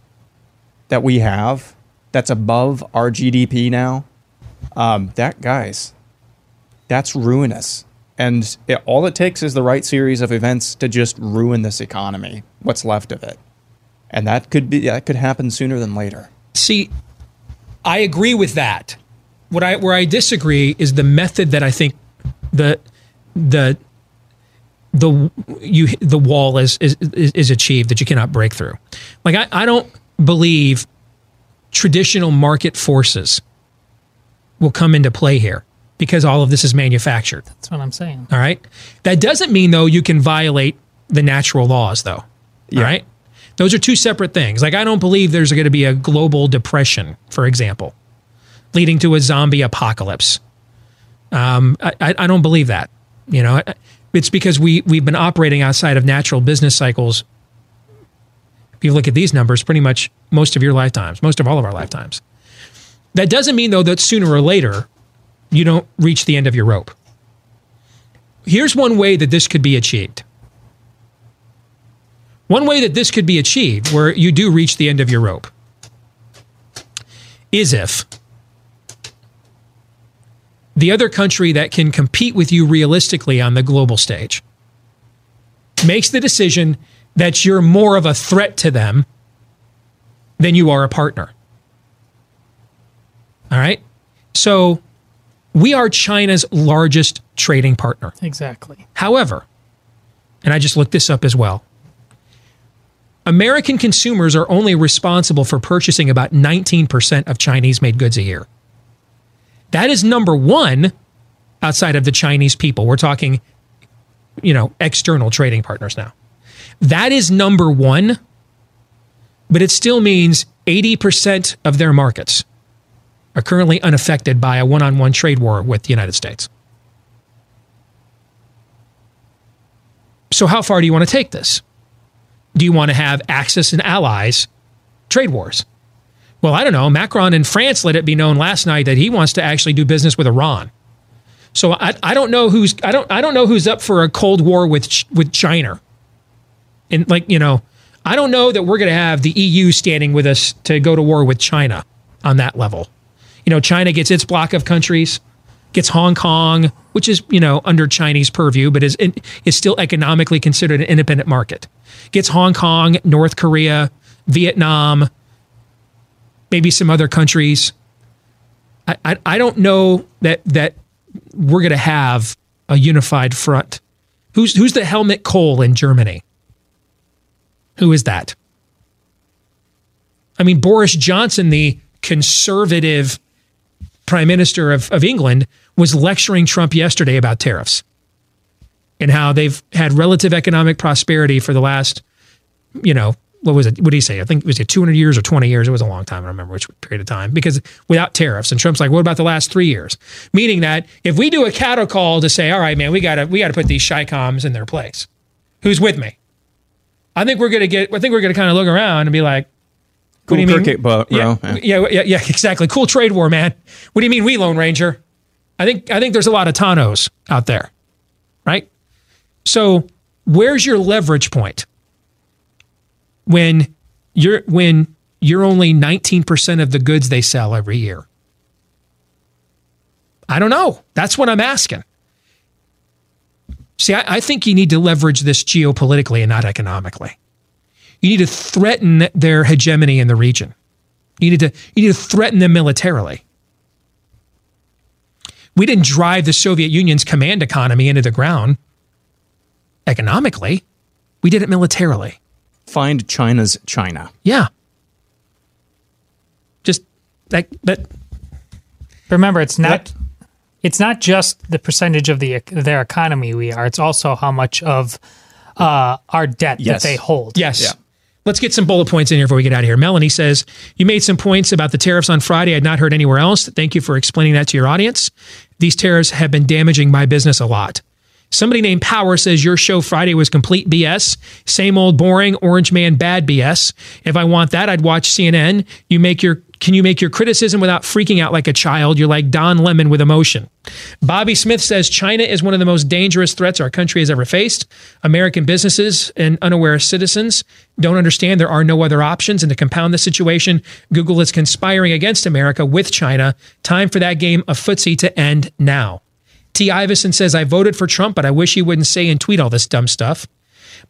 that we have, that's above our GDP now, um, that, guys, that's ruinous. And it, all it takes is the right series of events to just ruin this economy, what's left of it. And that could be that could happen sooner than later. See, I agree with that. What I where I disagree is the method that I think the the the you the wall is is is achieved that you cannot break through. Like I, I don't believe traditional market forces will come into play here because all of this is manufactured. That's what I'm saying. All right. That doesn't mean though you can violate the natural laws though. All right. Those are two separate things. Like I don't believe there's going to be a global depression, for example, leading to a zombie apocalypse. Um, I, I I don't believe that. You know, it's because we we've been operating outside of natural business cycles. If you look at these numbers, pretty much most of your lifetimes, most of all of our lifetimes. That doesn't mean though that sooner or later you don't reach the end of your rope. Here's one way that this could be achieved. One way that this could be achieved, where you do reach the end of your rope, is if the other country that can compete with you realistically on the global stage makes the decision that you're more of a threat to them than you are a partner. All right? So we are China's largest trading partner. Exactly. However, and I just looked this up as well, American consumers are only responsible for purchasing about 19% of Chinese made goods a year. That is number one outside of the Chinese people. We're talking, you know, external trading partners now. That is number one, but it still means 80% of their markets are currently unaffected by a one on one trade war with the United States. So, how far do you want to take this? Do you want to have Axis and allies trade wars? Well, I don't know. Macron in France let it be known last night that he wants to actually do business with Iran. So I, I don't know who's I don't I don't know who's up for a cold war with with China. And like, you know, I don't know that we're going to have the EU standing with us to go to war with China on that level. You know, China gets its block of countries, gets Hong Kong, which is, you know, under Chinese purview, but is is still economically considered an independent market. Gets Hong Kong, North Korea, Vietnam, maybe some other countries. I, I, I don't know that that we're going to have a unified front. Who's who's the Helmut Kohl in Germany? Who is that? I mean, Boris Johnson, the conservative prime minister of, of England, was lecturing Trump yesterday about tariffs and how they've had relative economic prosperity for the last, you know, what was it? What did he say? I think it was it 200 years or 20 years. It was a long time. I don't remember which period of time because without tariffs. And Trump's like, what about the last three years? Meaning that if we do a cattle call to say, all right, man, we gotta we gotta put these coms in their place. Who's with me? I think we're gonna get. I think we're gonna kind of look around and be like, Cool what do you cricket mean? boat, yeah, bro. yeah, yeah, yeah, exactly. Cool trade war, man. What do you mean we Lone Ranger? I think I think there's a lot of Tontos out there, right? So where's your leverage point when you're when you're only 19% of the goods they sell every year? I don't know. That's what I'm asking. See, I, I think you need to leverage this geopolitically and not economically. You need to threaten their hegemony in the region. You need to you need to threaten them militarily. We didn't drive the Soviet Union's command economy into the ground economically. We did it militarily. Find China's China. Yeah. Just like that. Remember, it's not. It's not just the percentage of the their economy we are. It's also how much of uh, our debt Yes. that they hold. Yes. Let's get some bullet points in here before we get out of here. Melanie says, You made some points about the tariffs on Friday I'd not heard anywhere else. Thank you for explaining that to your audience. These tariffs have been damaging my business a lot. Somebody named Power says your show Friday was complete BS. Same old boring orange man bad BS. If I want that, I'd watch CNN. You make your can you make your criticism without freaking out like a child? You're like Don Lemon with emotion. Bobby Smith says China is one of the most dangerous threats our country has ever faced. American businesses and unaware citizens don't understand there are no other options. And to compound the situation, Google is conspiring against America with China. Time for that game of footsie to end now. T. Iverson says, I voted for Trump, but I wish he wouldn't say and tweet all this dumb stuff.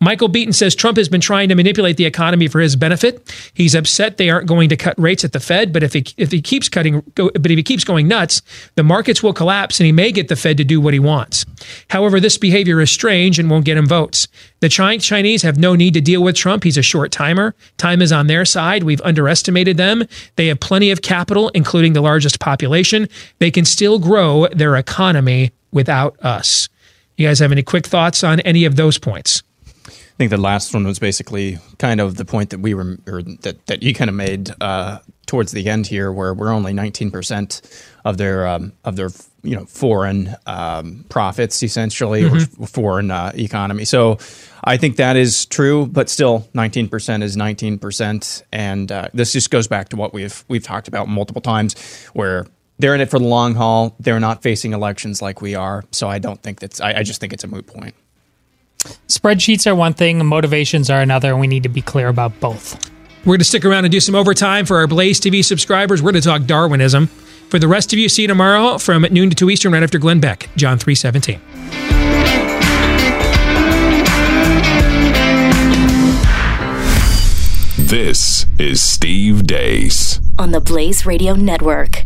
Michael Beaton says Trump has been trying to manipulate the economy for his benefit. He's upset they aren't going to cut rates at the Fed, but if he if he keeps cutting, go, but if he keeps going nuts, the markets will collapse and he may get the Fed to do what he wants. However, this behavior is strange and won't get him votes. The Chinese have no need to deal with Trump. He's a short timer. Time is on their side. We've underestimated them. They have plenty of capital, including the largest population. They can still grow their economy without us. You guys have any quick thoughts on any of those points? I think the last one was basically kind of the point that we were, or that, that you kind of made uh, towards the end here, where we're only 19% of their um, of their you know foreign um, profits essentially, Mhm. or foreign uh, economy. So I think that is true, but still 19% is 19%, and uh, this just goes back to what we've we've talked about multiple times, where they're in it for the long haul. They're not facing elections like we are, so I don't think that's. I, I just think it's a moot point. Spreadsheets are one thing, motivations are another, and we need to be clear about both. We're going to stick around and do some overtime for our Blaze TV subscribers. We're going to talk Darwinism. For the rest of you, see you tomorrow from noon to 2 Eastern, right after Glenn Beck, John 317. This is Steve Deace. on the Blaze Radio Network.